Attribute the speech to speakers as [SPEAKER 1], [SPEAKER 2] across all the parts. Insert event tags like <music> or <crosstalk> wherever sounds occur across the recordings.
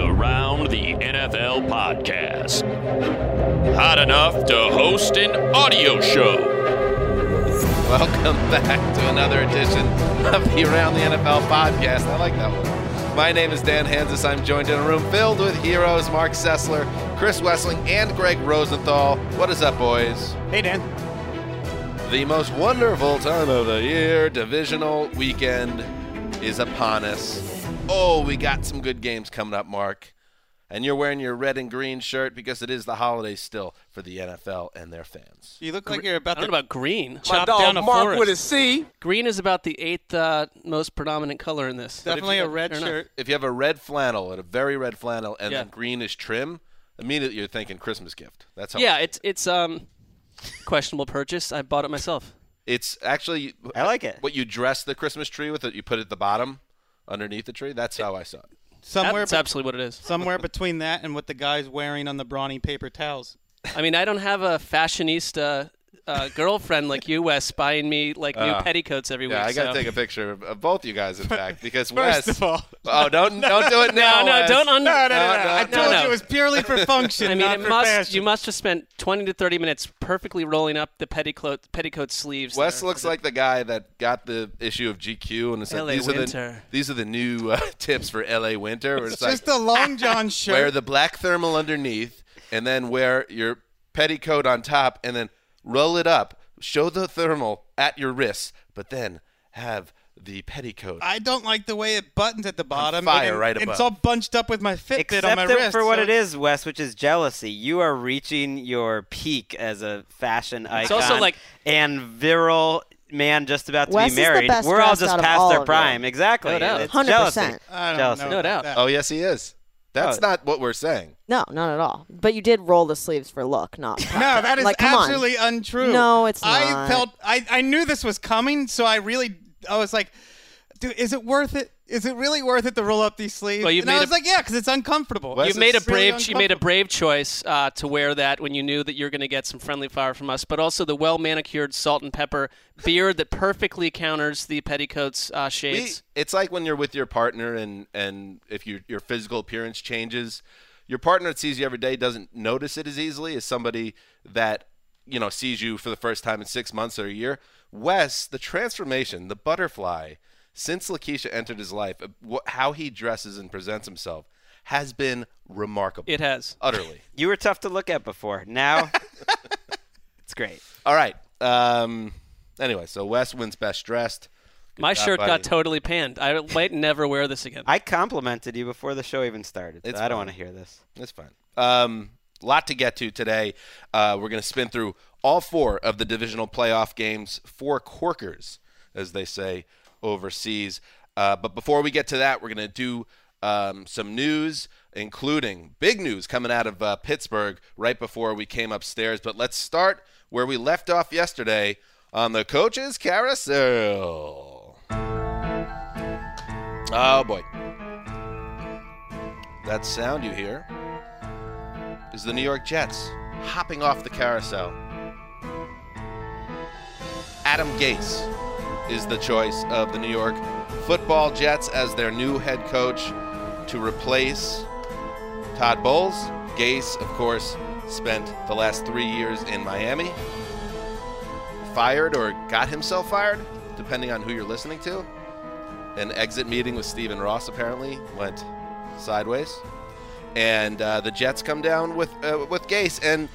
[SPEAKER 1] The Around the NFL podcast. Hot enough to host an audio show.
[SPEAKER 2] Welcome back to another edition of the Around the NFL podcast. I like that one. My name is Dan Hanzus. I'm joined in a room filled with heroes Marc Sessler, Chris Wesseling, and Gregg Rosenthal. What is up, boys?
[SPEAKER 3] Hey, Dan.
[SPEAKER 2] The most wonderful time of the year, divisional weekend, is upon us. Oh, we got some good games coming up, Marc. And you're wearing your red and green shirt because it is the holiday still for the NFL and their fans.
[SPEAKER 3] You look like you're about
[SPEAKER 4] I
[SPEAKER 3] to
[SPEAKER 4] don't know about green.
[SPEAKER 3] My
[SPEAKER 4] Chop
[SPEAKER 3] dog
[SPEAKER 4] down a
[SPEAKER 3] Mark
[SPEAKER 4] forest.
[SPEAKER 3] with a C.
[SPEAKER 4] Green is about the eighth uh, most predominant color in this.
[SPEAKER 3] Definitely a red
[SPEAKER 4] fair enough.
[SPEAKER 3] shirt.
[SPEAKER 2] If you have a red flannel and a very red flannel and
[SPEAKER 4] Yeah.
[SPEAKER 2] then green is trim, immediately you're thinking Christmas gift. That's how
[SPEAKER 4] Yeah, it's it's um questionable purchase. I bought it myself.
[SPEAKER 2] It's actually
[SPEAKER 5] I like it.
[SPEAKER 2] what you dress the Christmas tree with. It you put it at the bottom underneath the tree. That's how I saw it.
[SPEAKER 3] Somewhere,
[SPEAKER 4] That's
[SPEAKER 3] be-
[SPEAKER 4] absolutely what it is.
[SPEAKER 3] somewhere between that and what the guy's wearing on the brawny paper towels.
[SPEAKER 4] I mean, I don't have a fashionista uh, girlfriend like you, Wes, buying me like new
[SPEAKER 2] Uh,
[SPEAKER 4] petticoats every
[SPEAKER 2] Yeah,
[SPEAKER 4] week.
[SPEAKER 2] I got to
[SPEAKER 4] so-
[SPEAKER 2] take a picture of, of both you guys, in fact, because
[SPEAKER 3] First
[SPEAKER 2] Wes.
[SPEAKER 3] of all,
[SPEAKER 2] oh, don't don't <laughs> do it now.
[SPEAKER 4] No, no,
[SPEAKER 2] Wes.
[SPEAKER 4] don't un-
[SPEAKER 3] no, no, no,
[SPEAKER 2] No,
[SPEAKER 3] no.
[SPEAKER 2] no,
[SPEAKER 3] I told
[SPEAKER 4] no.
[SPEAKER 3] you it was purely for <laughs> function,
[SPEAKER 4] I mean,
[SPEAKER 3] not
[SPEAKER 4] it
[SPEAKER 3] for
[SPEAKER 4] must.
[SPEAKER 3] fashion.
[SPEAKER 4] You must have spent twenty to thirty minutes perfectly rolling up the petticoat petticoat sleeves.
[SPEAKER 2] Wes
[SPEAKER 4] there.
[SPEAKER 2] looks like the guy that got the issue of GQ and said
[SPEAKER 4] LA
[SPEAKER 2] these are the
[SPEAKER 4] Winter.
[SPEAKER 2] these are the new uh, <laughs> tips for LA winter. Where
[SPEAKER 3] It's
[SPEAKER 2] it's, like
[SPEAKER 3] just a long john shirt.
[SPEAKER 2] wear the black thermal underneath and then wear your petticoat on top and then roll it up. Show the thermal at your wrists, but then have the petticoat.
[SPEAKER 3] I don't like the way it buttons at the bottom.
[SPEAKER 2] fire
[SPEAKER 3] and,
[SPEAKER 2] right
[SPEAKER 3] and It's all bunched up with my Fitbit
[SPEAKER 5] Accept
[SPEAKER 3] on my
[SPEAKER 5] it
[SPEAKER 3] wrist.
[SPEAKER 5] for what
[SPEAKER 3] so
[SPEAKER 5] it is, Wes, which is jealousy. You are reaching your peak as a fashion icon
[SPEAKER 4] also like-
[SPEAKER 5] and virile man just about to
[SPEAKER 6] Wes
[SPEAKER 5] be
[SPEAKER 6] is the
[SPEAKER 5] married.
[SPEAKER 6] best
[SPEAKER 5] We're all just past
[SPEAKER 6] all
[SPEAKER 5] their prime. Exactly.
[SPEAKER 4] No doubt.
[SPEAKER 5] It's
[SPEAKER 6] 100%.
[SPEAKER 5] jealousy.
[SPEAKER 3] I don't
[SPEAKER 5] Jealousy.
[SPEAKER 3] know.
[SPEAKER 4] No doubt.
[SPEAKER 3] that.
[SPEAKER 2] oh yes, he is. That's
[SPEAKER 5] Oh.
[SPEAKER 2] not what we're saying.
[SPEAKER 6] No, not at all. But you did roll the sleeves for look, not <laughs>
[SPEAKER 3] No, that is
[SPEAKER 6] like, come on.
[SPEAKER 3] absolutely untrue.
[SPEAKER 6] No, it's not.
[SPEAKER 3] I felt I, I knew this was coming, so I really I was like, dude, is it worth it? Is it really worth it to roll up these sleeves?
[SPEAKER 4] Well,
[SPEAKER 3] and I was
[SPEAKER 4] a-
[SPEAKER 3] like, yeah, because it's uncomfortable.
[SPEAKER 2] Wes
[SPEAKER 4] You made a
[SPEAKER 3] It's really
[SPEAKER 4] brave. you made a brave choice uh, to wear that when you knew that you're going to get some friendly fire from us, but also the well manicured salt and pepper beard that perfectly counters the petticoats uh,
[SPEAKER 2] We,
[SPEAKER 4] shades.
[SPEAKER 2] it's like when you're with your partner and and if your your physical appearance changes, your partner that sees you every day doesn't notice it as easily as somebody that you know sees you for the first time in six months or a year. Wes, the transformation, the butterfly, since Lakeisha entered his life, uh, how he dresses and presents himself has been remarkable.
[SPEAKER 4] It has.
[SPEAKER 2] utterly. <laughs>
[SPEAKER 5] You were tough to look at before. Now, <laughs> it's great.
[SPEAKER 2] All right. Um. Anyway, so Wes wins best dressed. Good
[SPEAKER 4] My
[SPEAKER 2] job,
[SPEAKER 4] shirt
[SPEAKER 2] buddy.
[SPEAKER 4] got totally panned. I might never wear this again.
[SPEAKER 5] I complimented you before the show even started. So I don't want to hear this.
[SPEAKER 2] It's fine. Um, lot to get to today. Uh, we're going to spin through all four of the divisional playoff games, four corkers, as they say overseas. Uh, but before we get to that, we're going to do um, some news, including big news coming out of uh, Pittsburgh right before we came upstairs. But let's start where we left off yesterday on the coaches carousel. Oh boy. That sound you hear is the New York Jets hopping off the carousel. Adam Gase is the choice of the New York Football Jets as their new head coach to replace Todd Bowles. Gase, of course, spent the last three years in Miami. Fired or got himself fired, depending on who you're listening to. An exit meeting with Stephen Ross apparently went sideways and uh, the Jets come down with uh, with Gase, and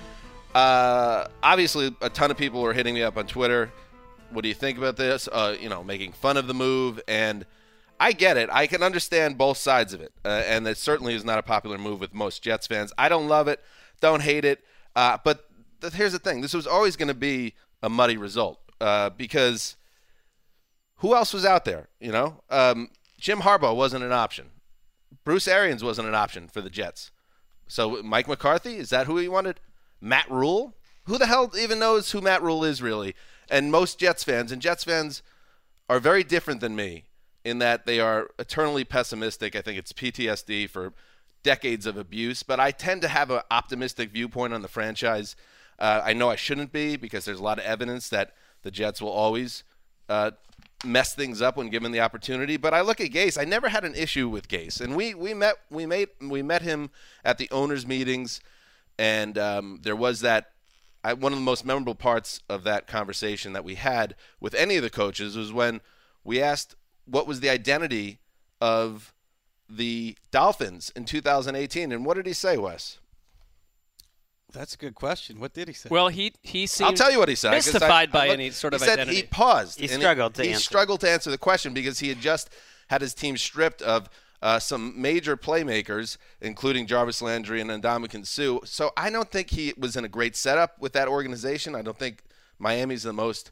[SPEAKER 2] uh, obviously a ton of people were hitting me up on Twitter. What do you think about this? Uh, you know, making fun of the move, and I get it. I can understand both sides of it, uh, and it certainly is not a popular move with most Jets fans. I don't love it, don't hate it, uh, but th- here's the thing: this was always going to be a muddy result uh, because who else was out there? You know, um, Jim Harbaugh wasn't an option. Bruce Arians wasn't an option for the Jets. So Mike McCarthy, is that who he wanted? Matt Rhule? Who the hell even knows who Matt Rhule is really? And most Jets fans, and Jets fans are very different than me in that they are eternally pessimistic. I think it's PTSD for decades of abuse, but I tend to have an optimistic viewpoint on the franchise. Uh, I know I shouldn't be because there's a lot of evidence that the Jets will always uh, mess things up when given the opportunity. But I look at Gase. I never had an issue with Gase, and we we met we made we met him at the owners' meetings, and um, there was that. I, one of the most memorable parts of that conversation that we had with any of the coaches was when we asked what was the identity of the Dolphins in 2018, and what did he say, Wes?
[SPEAKER 3] That's a good question. What did he say?
[SPEAKER 4] Well, he he seemed
[SPEAKER 2] I'll tell you what he said. 'cause
[SPEAKER 4] mystified
[SPEAKER 2] I-
[SPEAKER 4] by
[SPEAKER 2] I
[SPEAKER 4] any sort of
[SPEAKER 2] he said
[SPEAKER 4] identity.
[SPEAKER 2] He paused.
[SPEAKER 5] He
[SPEAKER 2] and
[SPEAKER 5] struggled to
[SPEAKER 2] he
[SPEAKER 5] answer.
[SPEAKER 2] struggled to answer the question because he had just had his team stripped of uh, some major playmakers, including Jarvis Landry and Ndamukong Suh. So I don't think he was in a great setup with that organization. I don't think Miami's the most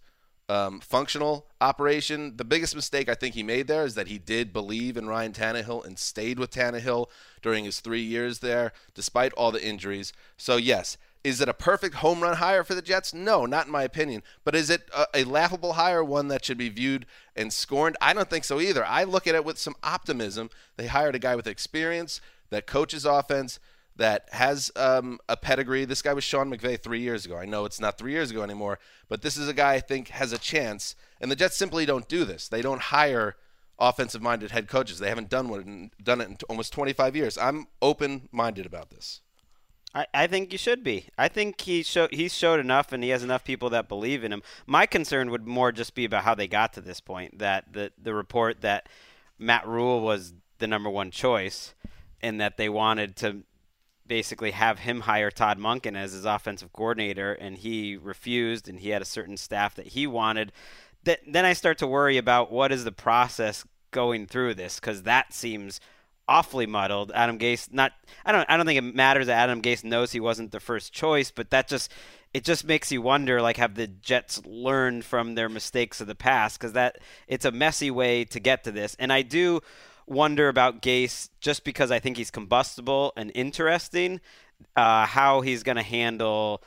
[SPEAKER 2] um, functional operation. The biggest mistake I think he made there is that he did believe in Ryan Tannehill and stayed with Tannehill during his three years there, despite all the injuries. So yes, is it a perfect home run hire for the Jets? No, not in my opinion. But is it a, a laughable hire, one that should be viewed and scorned? I don't think so either. I look at it with some optimism. They hired a guy with experience that coaches offense, that has um, a pedigree. This guy was Sean McVay three years ago. I know it's not three years ago anymore, but this is a guy I think has a chance. And the Jets simply don't do this. They don't hire offensive-minded head coaches. They haven't done one, done it in almost 25 years. I'm open-minded about this.
[SPEAKER 5] I, I think you should be. I think he show, he's showed enough, and he has enough people that believe in him. My concern would more just be about how they got to this point. That the the report that Matt Rhule was the number one choice, and that they wanted to basically have him hire Todd Monken as his offensive coordinator, and he refused, and he had a certain staff that he wanted. That then I start to worry about what is the process going through this, because that seems awfully muddled. Adam Gase not I don't I don't think it matters that Adam Gase knows he wasn't the first choice, but that just it just makes you wonder like have the Jets learned from their mistakes of the past cuz that it's a messy way to get to this. And I do wonder about Gase just because I think he's combustible and interesting uh, how he's going to handle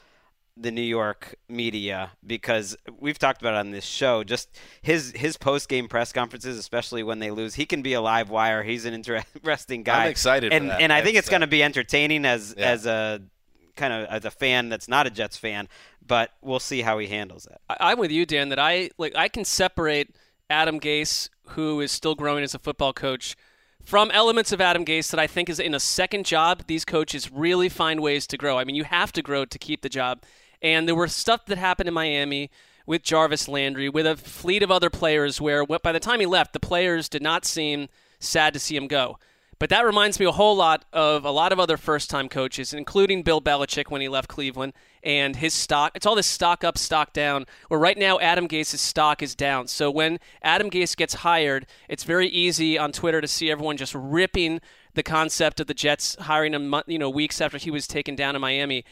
[SPEAKER 5] the New York media because we've talked about it on this show. Just his his post game press conferences, especially when they lose, he can be a live wire. He's an interesting <laughs> guy.
[SPEAKER 2] I'm excited for
[SPEAKER 5] and
[SPEAKER 2] that.
[SPEAKER 5] and I think it's going
[SPEAKER 2] uh,
[SPEAKER 5] to be entertaining as
[SPEAKER 2] Yeah.
[SPEAKER 5] as a kind of as a fan that's not a Jets fan. But we'll see how he handles it.
[SPEAKER 4] I- I'm with you, Dan. That I like. I can separate Adam Gase, who is still growing as a football coach, from elements of Adam Gase that I think is in a second job. These coaches really find ways to grow. I mean, you have to grow to keep the job. And there were stuff that happened in Miami with Jarvis Landry, with a fleet of other players, where by the time he left, the players did not seem sad to see him go. But that reminds me a whole lot of a lot of other first time coaches, including Bill Belichick when he left Cleveland and his stock. It's all this stock up, stock down. Where right now Adam Gase's stock is down. So when Adam Gase gets hired, it's very easy on Twitter to see everyone just ripping the concept of the Jets hiring him, you know, weeks after he was taken down in Miami.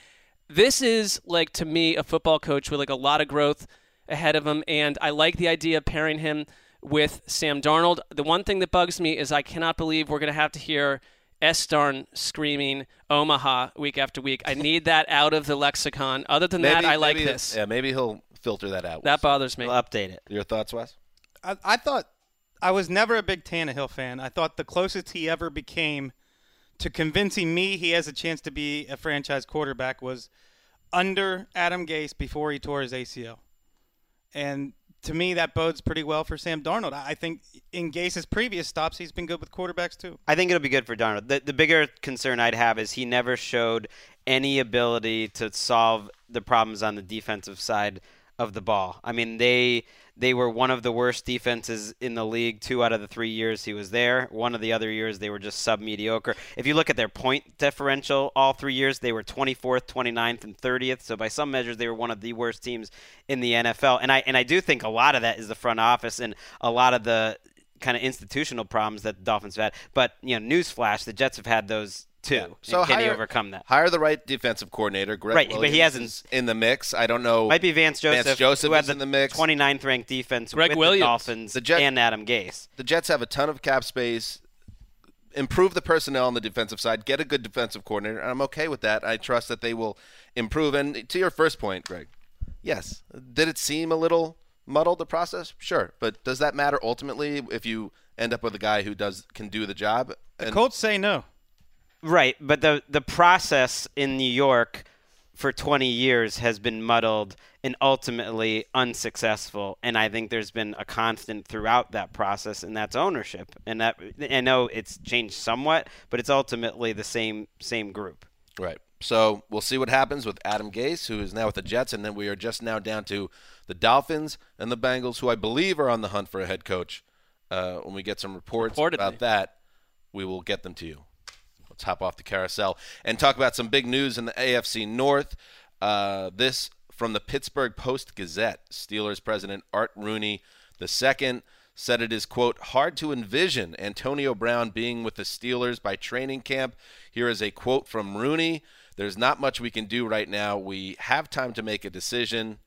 [SPEAKER 4] This is like to me a football coach with like a lot of growth ahead of him, and I like the idea of pairing him with Sam Darnold. The one thing that bugs me is I cannot believe we're going to have to hear Estarn screaming Omaha week after week. I need <laughs> that out of the lexicon. Other than that, I like this.
[SPEAKER 2] Yeah, maybe he'll filter that out.
[SPEAKER 4] That bothers me.
[SPEAKER 5] We'll update it.
[SPEAKER 2] Your thoughts, Wes?
[SPEAKER 3] I, I thought I was never a big Tannehill fan. I thought the closest he ever became to convincing me he has a chance to be a franchise quarterback was under Adam Gase before he tore his ACL. And to me, that bodes pretty well for Sam Darnold. I think in Gase's previous stops, he's been good with quarterbacks too.
[SPEAKER 5] I think it'll be good for Darnold. The, the bigger concern I'd have is he never showed any ability to solve the problems on the defensive side of the ball. I mean, they they were one of the worst defenses in the league two out of the three years he was there. One of the other years they were just sub mediocre. If you look at their point differential, all three years they were 24th, 29th, and 30th. So by some measures, they were one of the worst teams in the NFL. And I and I do think a lot of that is the front office and a lot of the kind of institutional problems that the Dolphins have had. But you know, newsflash: the Jets have had those too.
[SPEAKER 2] So
[SPEAKER 5] and can he overcome that?
[SPEAKER 2] Hire the right defensive coordinator. Greg
[SPEAKER 5] Right, but he
[SPEAKER 2] Williams
[SPEAKER 5] hasn't-
[SPEAKER 2] is in the mix. I don't know.
[SPEAKER 5] Might be Vance Joseph,
[SPEAKER 2] Vance Joseph
[SPEAKER 5] who had
[SPEAKER 2] is in the mix.
[SPEAKER 5] 29th ranked defense
[SPEAKER 4] Greg
[SPEAKER 5] with
[SPEAKER 4] Williams.
[SPEAKER 5] the Dolphins
[SPEAKER 2] The Jet-
[SPEAKER 5] and Adam Gase.
[SPEAKER 2] the Jets have a ton of cap space. improve the personnel on the defensive side, get a good defensive coordinator, and I'm okay with that. I trust that they will improve. And to your first point, Gregg, yes, did it seem a little muddled the process? Sure, but does that matter ultimately if you end up with a guy who does can do the job?
[SPEAKER 3] The
[SPEAKER 2] And-
[SPEAKER 3] Colts say no.
[SPEAKER 5] Right, but the the process in New York for 20 years has been muddled and ultimately unsuccessful and I think there's been a constant throughout that process and that's ownership. And that I know it's changed somewhat, but it's ultimately the same same group.
[SPEAKER 2] Right. So we'll see what happens with Adam Gase, who is now with the Jets, and then we are just now down to the Dolphins and the Bengals, who I believe are on the hunt for a head coach. Uh, when we get some reports
[SPEAKER 4] Reportedly.
[SPEAKER 2] about that, we will get them to you. Let's hop off the carousel and talk about some big news in the AFC North. Uh, this from the Pittsburgh Post Gazette. Steelers president Art Rooney II said it is, quote, hard to envision Antonio Brown being with the Steelers by training camp. Here is a quote from Rooney There's not much we can do right now. We have time to make a decision.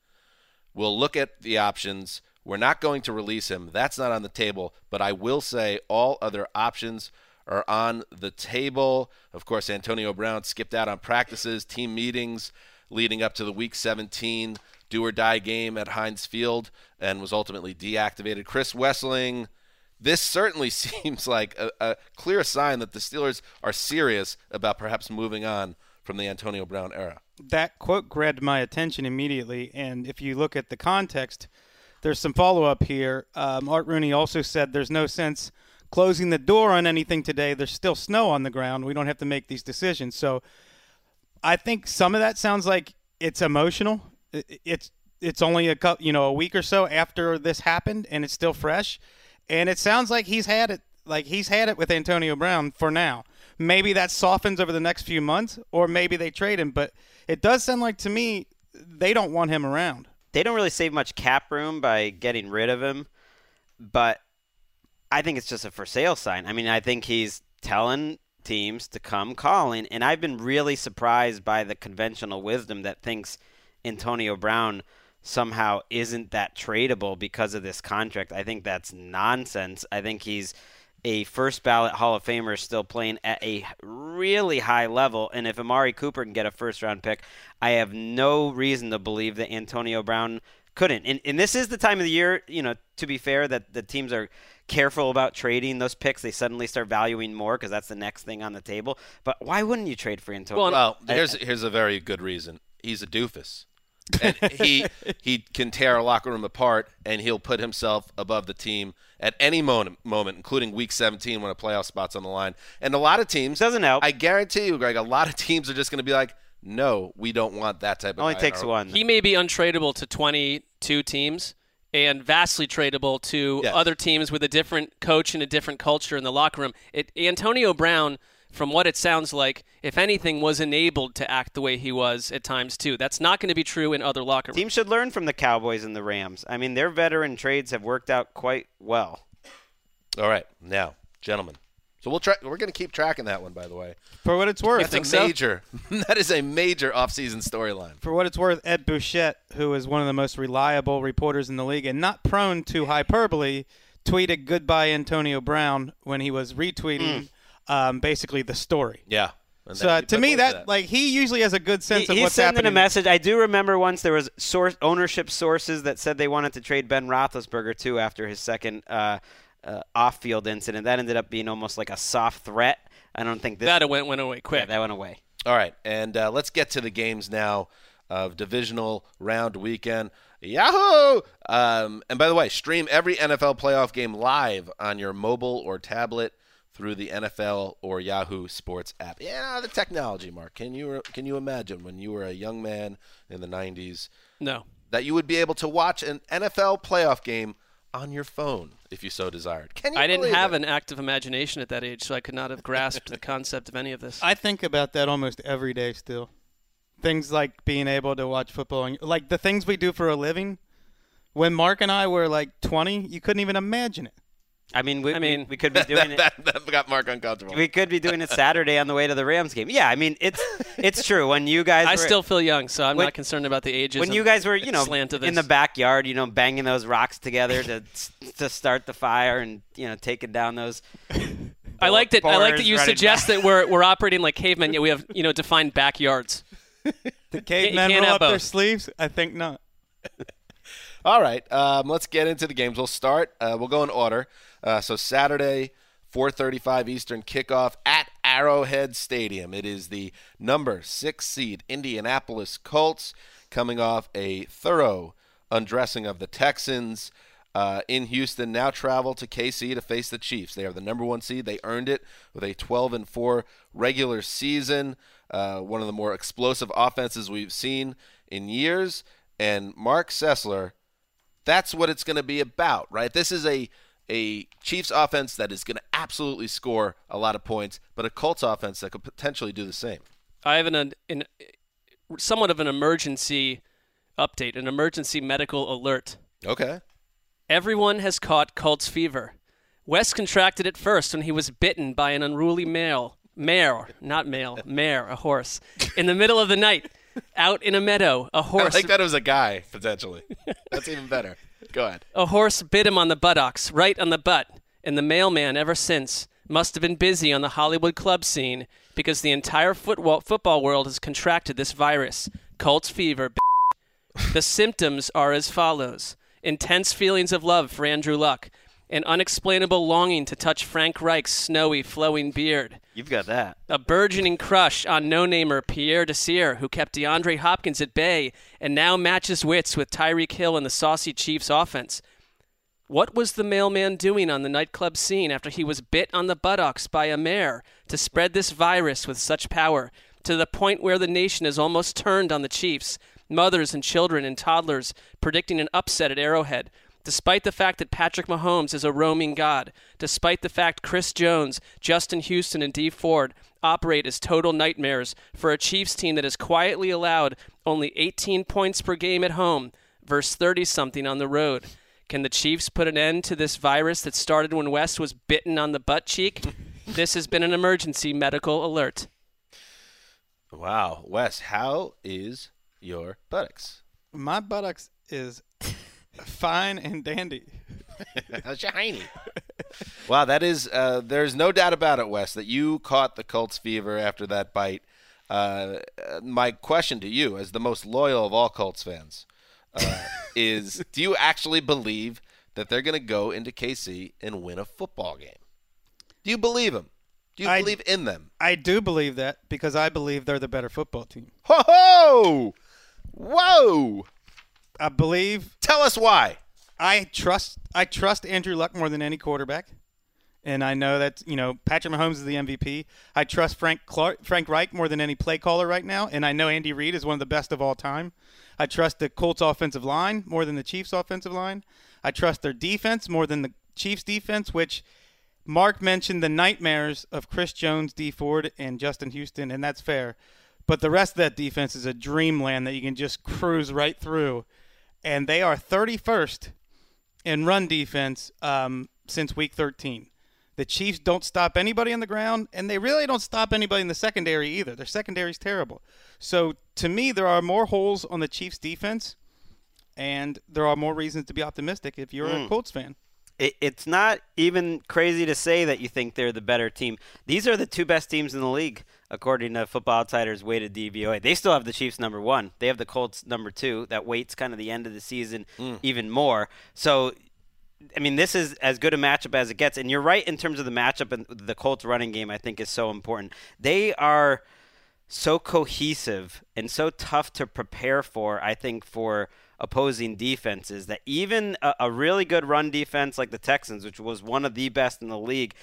[SPEAKER 2] We'll look at the options. We're not going to release him. That's not on the table. But I will say all other options are on the table. Of course, Antonio Brown skipped out on practices, team meetings leading up to the Week 17 do or die game at Heinz Field and was ultimately deactivated. Chris Wesseling. This certainly <laughs> seems like a, a clear sign that the Steelers are serious about perhaps moving on from the Antonio Brown era.
[SPEAKER 3] that quote grabbed my attention immediately. And if you look at the context, there's some follow up here. Um, Art Rooney also said there's no sense closing the door on anything today. There's still snow on the ground. We don't have to make these decisions. So I think some of that sounds like it's emotional. It's it's only a cou- you know a week or so after this happened, and it's still fresh. And it sounds like he's had it like he's had it with Antonio Brown for now. Maybe that softens over the next few months, or maybe they trade him. But it does sound like to me they don't want him around.
[SPEAKER 5] They don't really save much cap room by getting rid of him, but I think it's just a for sale sign. I mean, I think he's telling teams to come calling, and I've been really surprised by the conventional wisdom that thinks Antonio Brown somehow isn't that tradable because of this contract. I think that's nonsense. I think he's a first ballot Hall of Famer still playing at a really high level. And if Amari Cooper can get a first round pick, I have no reason to believe that Antonio Brown couldn't. And, and this is the time of the year, you know, to be fair, that the teams are careful about trading those picks. They suddenly start valuing more because that's the next thing on the table. But why wouldn't you trade for Antonio?
[SPEAKER 4] Well,
[SPEAKER 2] Well, here's here's a very good reason. He's a doofus. <laughs> and he he can tear a locker room apart, and he'll put himself above the team at any moment, moment, including Week 17 when a playoff spot's on the line. And a lot of teams
[SPEAKER 5] Doesn't help.
[SPEAKER 2] I guarantee you, Gregg. A lot of teams are just going to be like, "No, we don't want that type of."
[SPEAKER 5] only
[SPEAKER 2] guy
[SPEAKER 5] takes one.
[SPEAKER 4] He may be untradeable to 22 teams and vastly tradable to
[SPEAKER 2] Yes.
[SPEAKER 4] other teams with a different coach and a different culture in the locker room. It, Antonio Brown, from what it sounds like, if anything, was enabled to act the way he was at times too. That's not going to be true in other locker rooms.
[SPEAKER 5] Teams should learn from the Cowboys and the Rams. I mean, their veteran trades have worked out quite well.
[SPEAKER 2] All right, now, gentlemen. So we'll try. We're going to keep tracking that one, by the way.
[SPEAKER 3] For what it's worth,
[SPEAKER 2] That's a major. <laughs> that is a major offseason storyline.
[SPEAKER 3] for what it's worth, Ed Bouchette, who is one of the most reliable reporters in the league and not prone to hyperbole, tweeted goodbye Antonio Brown when he was retweeting um, basically the story.
[SPEAKER 2] Yeah. And
[SPEAKER 3] So uh, to me,
[SPEAKER 2] links
[SPEAKER 3] that, like he usually has a good sense
[SPEAKER 5] He-
[SPEAKER 3] of
[SPEAKER 5] he's sending a message. I do remember once there was source ownership sources that said they wanted to trade Ben Roethlisberger too after his second uh, uh, off-field incident. That ended up being almost like a soft threat. I don't think this.
[SPEAKER 4] that went went away
[SPEAKER 5] yeah,
[SPEAKER 4] quick.
[SPEAKER 5] that went away.
[SPEAKER 2] All right, and uh, let's get to the games now of divisional round weekend. Yahoo! Um, and by the way, stream every NFL playoff game live on your mobile or tablet through the NFL or Yahoo Sports app. Yeah, the technology, Marc. Can you can you imagine when you were a young man in the '90s
[SPEAKER 4] no.
[SPEAKER 2] that you would be able to watch an NFL playoff game on your phone if you so desired? Can you?
[SPEAKER 4] I didn't have
[SPEAKER 2] it?
[SPEAKER 4] an active imagination at that age, so I could not have grasped the concept of any of this.
[SPEAKER 3] I think about that almost every day still. Things like being able to watch football, and, like the things we do for a living. When Marc and I were like 20, you couldn't even imagine it.
[SPEAKER 5] I mean, we,
[SPEAKER 4] I mean-
[SPEAKER 5] we, we could be <laughs> doing
[SPEAKER 2] that,
[SPEAKER 5] it.
[SPEAKER 2] that, that got Marc uncomfortable.
[SPEAKER 5] We could be doing it Saturday on the way to the Rams game. Yeah, I mean, it's <laughs> it's true. When you guys,
[SPEAKER 4] I
[SPEAKER 5] were,
[SPEAKER 4] still feel young, so I'm
[SPEAKER 5] When-
[SPEAKER 4] not concerned about the ages.
[SPEAKER 5] when you guys were, you know,
[SPEAKER 4] slant of
[SPEAKER 5] in the backyard, you know, banging those rocks together to to start the fire and you know taking down those
[SPEAKER 4] I like that. I like that you
[SPEAKER 5] running
[SPEAKER 4] suggest that we're we're operating like cavemen, yet we have you know defined backyards. <laughs>
[SPEAKER 3] The cavemen
[SPEAKER 4] can't
[SPEAKER 3] roll
[SPEAKER 4] have
[SPEAKER 3] up their sleeves? I think not.
[SPEAKER 2] All right, um, let's get into the games. We'll start. Uh, we'll go in order. Uh, so Saturday, 4:35 Eastern kickoff at Arrowhead Stadium. It is the number six seed Indianapolis Colts coming off a thorough undressing of the Texans. Uh, in Houston, now travel to KC to face the Chiefs. They are the number one seed. They earned it with a 12 and four regular season. Uh, one of the more explosive offenses we've seen in years. And Marc Sessler, that's what it's going to be about, right? This is a a Chiefs offense that is going to absolutely score a lot of points, but a Colts offense that could potentially do the same.
[SPEAKER 4] I have an, an, an somewhat of an emergency update, an emergency medical alert.
[SPEAKER 2] Okay.
[SPEAKER 4] Everyone has caught Colts fever. Wes contracted it first when he was bitten by an unruly male, mare, not male, mare, a horse, in the middle of the night, out in a meadow. A horse, I
[SPEAKER 2] think that it was a guy potentially. That's even better. Go ahead.
[SPEAKER 4] a horse bit him on the buttocks, right on the butt, and the mailman ever since must have been busy on the Hollywood club scene because the entire football football world has contracted this virus, Colts fever. The symptoms are as follows intense feelings of love for Andrew Luck, an unexplainable longing to touch Frank Reich's snowy, flowing beard,
[SPEAKER 5] You've got that.
[SPEAKER 4] a burgeoning crush on no namer Pierre Desir, who kept DeAndre Hopkins at bay and now matches wits with Tyreek Hill in the saucy Chiefs offense. What was the mailman doing on the nightclub scene after he was bit on the buttocks by a mare to spread this virus with such power to the point where the nation has almost turned on the Chiefs, mothers and children and toddlers predicting an upset at Arrowhead? Despite the fact that Patrick Mahomes is a roaming god, despite the fact Chris Jones, Justin Houston, and Dee Ford operate as total nightmares for a Chiefs team that has quietly allowed only 18 points per game at home versus 30 something on the road. Can the Chiefs put an end to this virus that started when West was bitten on the butt cheek? <laughs> this has been an emergency medical alert.
[SPEAKER 2] Wow, Wes, how is your buttocks?
[SPEAKER 3] My buttocks is fine and dandy.
[SPEAKER 2] How's your hiney? wow, that is. Uh, there's no doubt about it, Wes, that you caught the Colts fever after that bite. Uh, uh, my question to you, as the most loyal of all Colts fans, uh, <laughs> is: Do you actually believe that they're going to go into KC and win a football game? Do you believe them? Do you
[SPEAKER 3] I-
[SPEAKER 2] believe in them?
[SPEAKER 3] I do believe that because I believe they're the better football team.
[SPEAKER 2] Ho ho! Whoa!
[SPEAKER 3] I believe
[SPEAKER 2] Tell us why.
[SPEAKER 3] I trust I trust Andrew Luck more than any quarterback. And I know that, you know, Patrick Mahomes is the MVP. I trust Frank Clark, Frank Reich more than any play caller right now, and I know Andy Reid is one of the best of all time. I trust the Colts offensive line more than the Chiefs offensive line. I trust their defense more than the Chiefs defense, which Marc mentioned the nightmares of Chris Jones, Dee Ford, and Justin Houston, and that's fair. But the rest of that defense is a dreamland that you can just cruise right through. And they are 31st in run defense um, since week 13. The Chiefs don't stop anybody on the ground, and they really don't stop anybody in the secondary either. Their secondary is terrible. So to me, there are more holes on the Chiefs' defense, and there are more reasons to be optimistic if you're a Colts fan.
[SPEAKER 5] It, it's not even crazy to say that you think they're the better team. These are the two best teams in the league, according to Football Outsiders' weighted DVOA. They still have the Chiefs number one. They have the Colts number two. That weights kind of the end of the season mm. even more. So, I mean, this is as good a matchup as it gets. And you're right in terms of the matchup and the Colts running game. I think is so important. They are so cohesive and so tough to prepare for, I think, for opposing defenses that even a, a really good run defense like the Texans, which was one of the best in the league,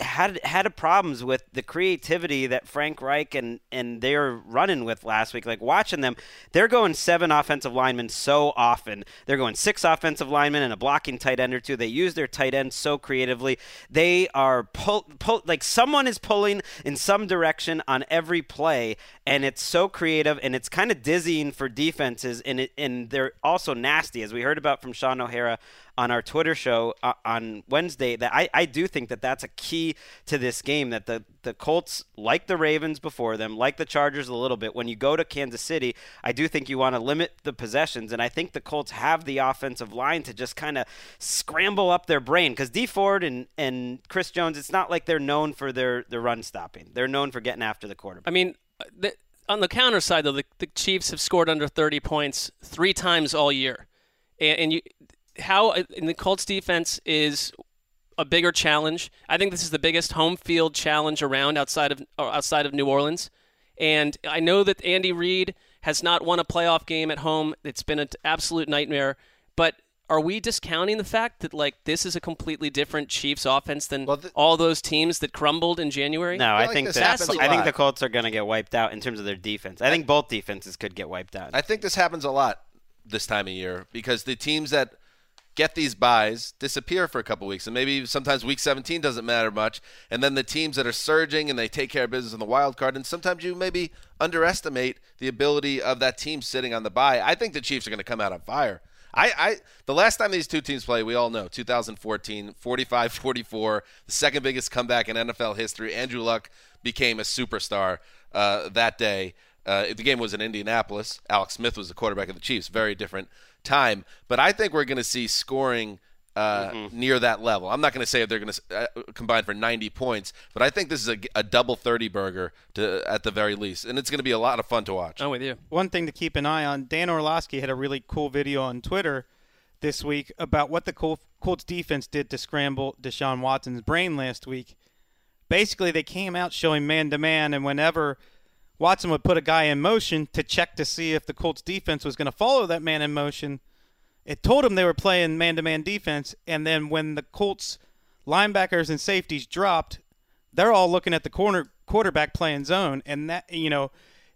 [SPEAKER 5] had had problems with the creativity that Frank Reich and and they're running with last week. Like watching them, they're going seven offensive linemen so often. They're going six offensive linemen and a blocking tight end or two. They use their tight end so creatively. They are pull, pull like someone is pulling in some direction on every play, and it's so creative and it's kind of dizzying for defenses. And it and they're also nasty, as we heard about from Shaun O'Hara on our Twitter show uh, on Wednesday. That I I do think that that's a key to this game that the the Colts, like the Ravens before them, like the Chargers a little bit, when you go to Kansas City, I do think you want to limit the possessions, and I think the Colts have the offensive line to just kind of scramble up their brain because Dee Ford and and Chris Jones, it's not like they're known for their their run stopping. They're known for getting after the quarterback.
[SPEAKER 4] I mean, the, on the counter side, though, the, the Chiefs have scored under 30 points three times all year, and, and you how uh, in the Colts defense is a bigger challenge. I think this is the biggest home field challenge around outside of uh, outside of New Orleans. And I know that Andy Reid has not won a playoff game at home. It's been an absolute nightmare. But are we discounting the fact that like this is a completely different Chiefs offense than
[SPEAKER 2] Well, th-
[SPEAKER 4] all those teams that crumbled in January?
[SPEAKER 5] No,
[SPEAKER 2] I
[SPEAKER 5] I,
[SPEAKER 2] feel like
[SPEAKER 5] think
[SPEAKER 2] this
[SPEAKER 5] that,
[SPEAKER 2] happens a
[SPEAKER 5] I think the Colts are going to get wiped out in terms of their defense. I think both defenses could get wiped out.
[SPEAKER 2] I think this happens a lot this time of year because the teams that get these byes disappear for a couple weeks, and maybe sometimes week 17 doesn't matter much, and then the teams that are surging and they take care of business in the wild card, and sometimes you maybe underestimate the ability of that team sitting on the bye. I think the Chiefs are going to come out on fire. I, I the last time these two teams played, we all know, 2014, 45-44, the second biggest comeback in NFL history. Andrew Luck became a superstar uh, that day. Uh, the game was in Indianapolis. Alex Smith was the quarterback of the Chiefs. Very different time. But I think we're going to see scoring uh, near that level. I'm not going to say if they're going to uh, combine for 90 points, but I think this is a, a double 30 burger to, at the very least, and it's going to be a lot of fun to watch.
[SPEAKER 4] I'm with you.
[SPEAKER 3] One thing to keep an eye on: Dan Orlovsky had a really cool video on Twitter this week about what the Col- Colts defense did to scramble Deshaun Watson's brain last week. Basically, they came out showing man to man, and whenever Watson would put a guy in motion to check to see if the Colts defense was going to follow that man in motion, it told him they were playing man to man defense. And then when the Colts linebackers and safeties dropped, they're all looking at the corner quarterback playing zone. And that, you know,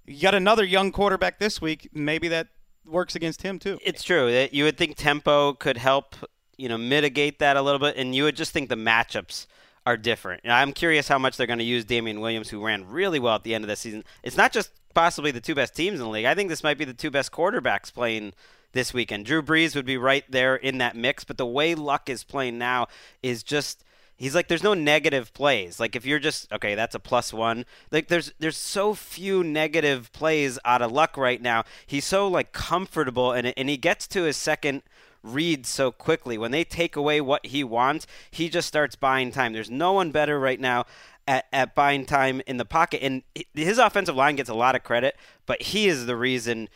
[SPEAKER 3] you got another young quarterback this week. Maybe that works against him too.
[SPEAKER 5] It's true that you would think tempo could help, you know, mitigate that a little bit, and you would just think the matchups are different. And I'm curious how much they're going to use Damien Williams, who ran really well at the end of the season. It's not just possibly the two best teams in the league. I think this might be the two best quarterbacks playing this weekend. Drew Brees would be right there in that mix, but the way Luck is playing now is just he's like there's no negative plays. Like if you're just okay, that's a plus 1. Like there's there's so few negative plays out of Luck right now. He's so like comfortable and and he gets to his second read so quickly. When they take away what he wants, he just starts buying time. There's no one better right now at, at buying time in the pocket. And his offensive line gets a lot of credit, but he is the reason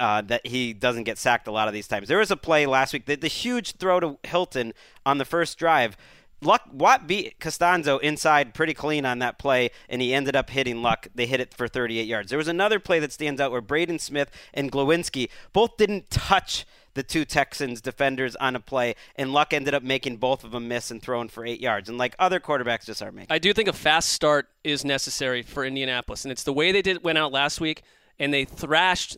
[SPEAKER 5] uh, that he doesn't get sacked a lot of these times. There was a play last week, the, the huge throw to Hilton on the first drive. Luck Watt beat Castonzo inside pretty clean on that play, and he ended up hitting Luck. They hit it for 38 yards. There was another play that stands out where Braden Smith and Glowinski both didn't touch the two Texans defenders on a play, and Luck ended up making both of them miss and throwing for eight yards. And like other quarterbacks just aren't making.
[SPEAKER 4] I do think a fast start is necessary for Indianapolis, and it's the way they did went out last week, and they thrashed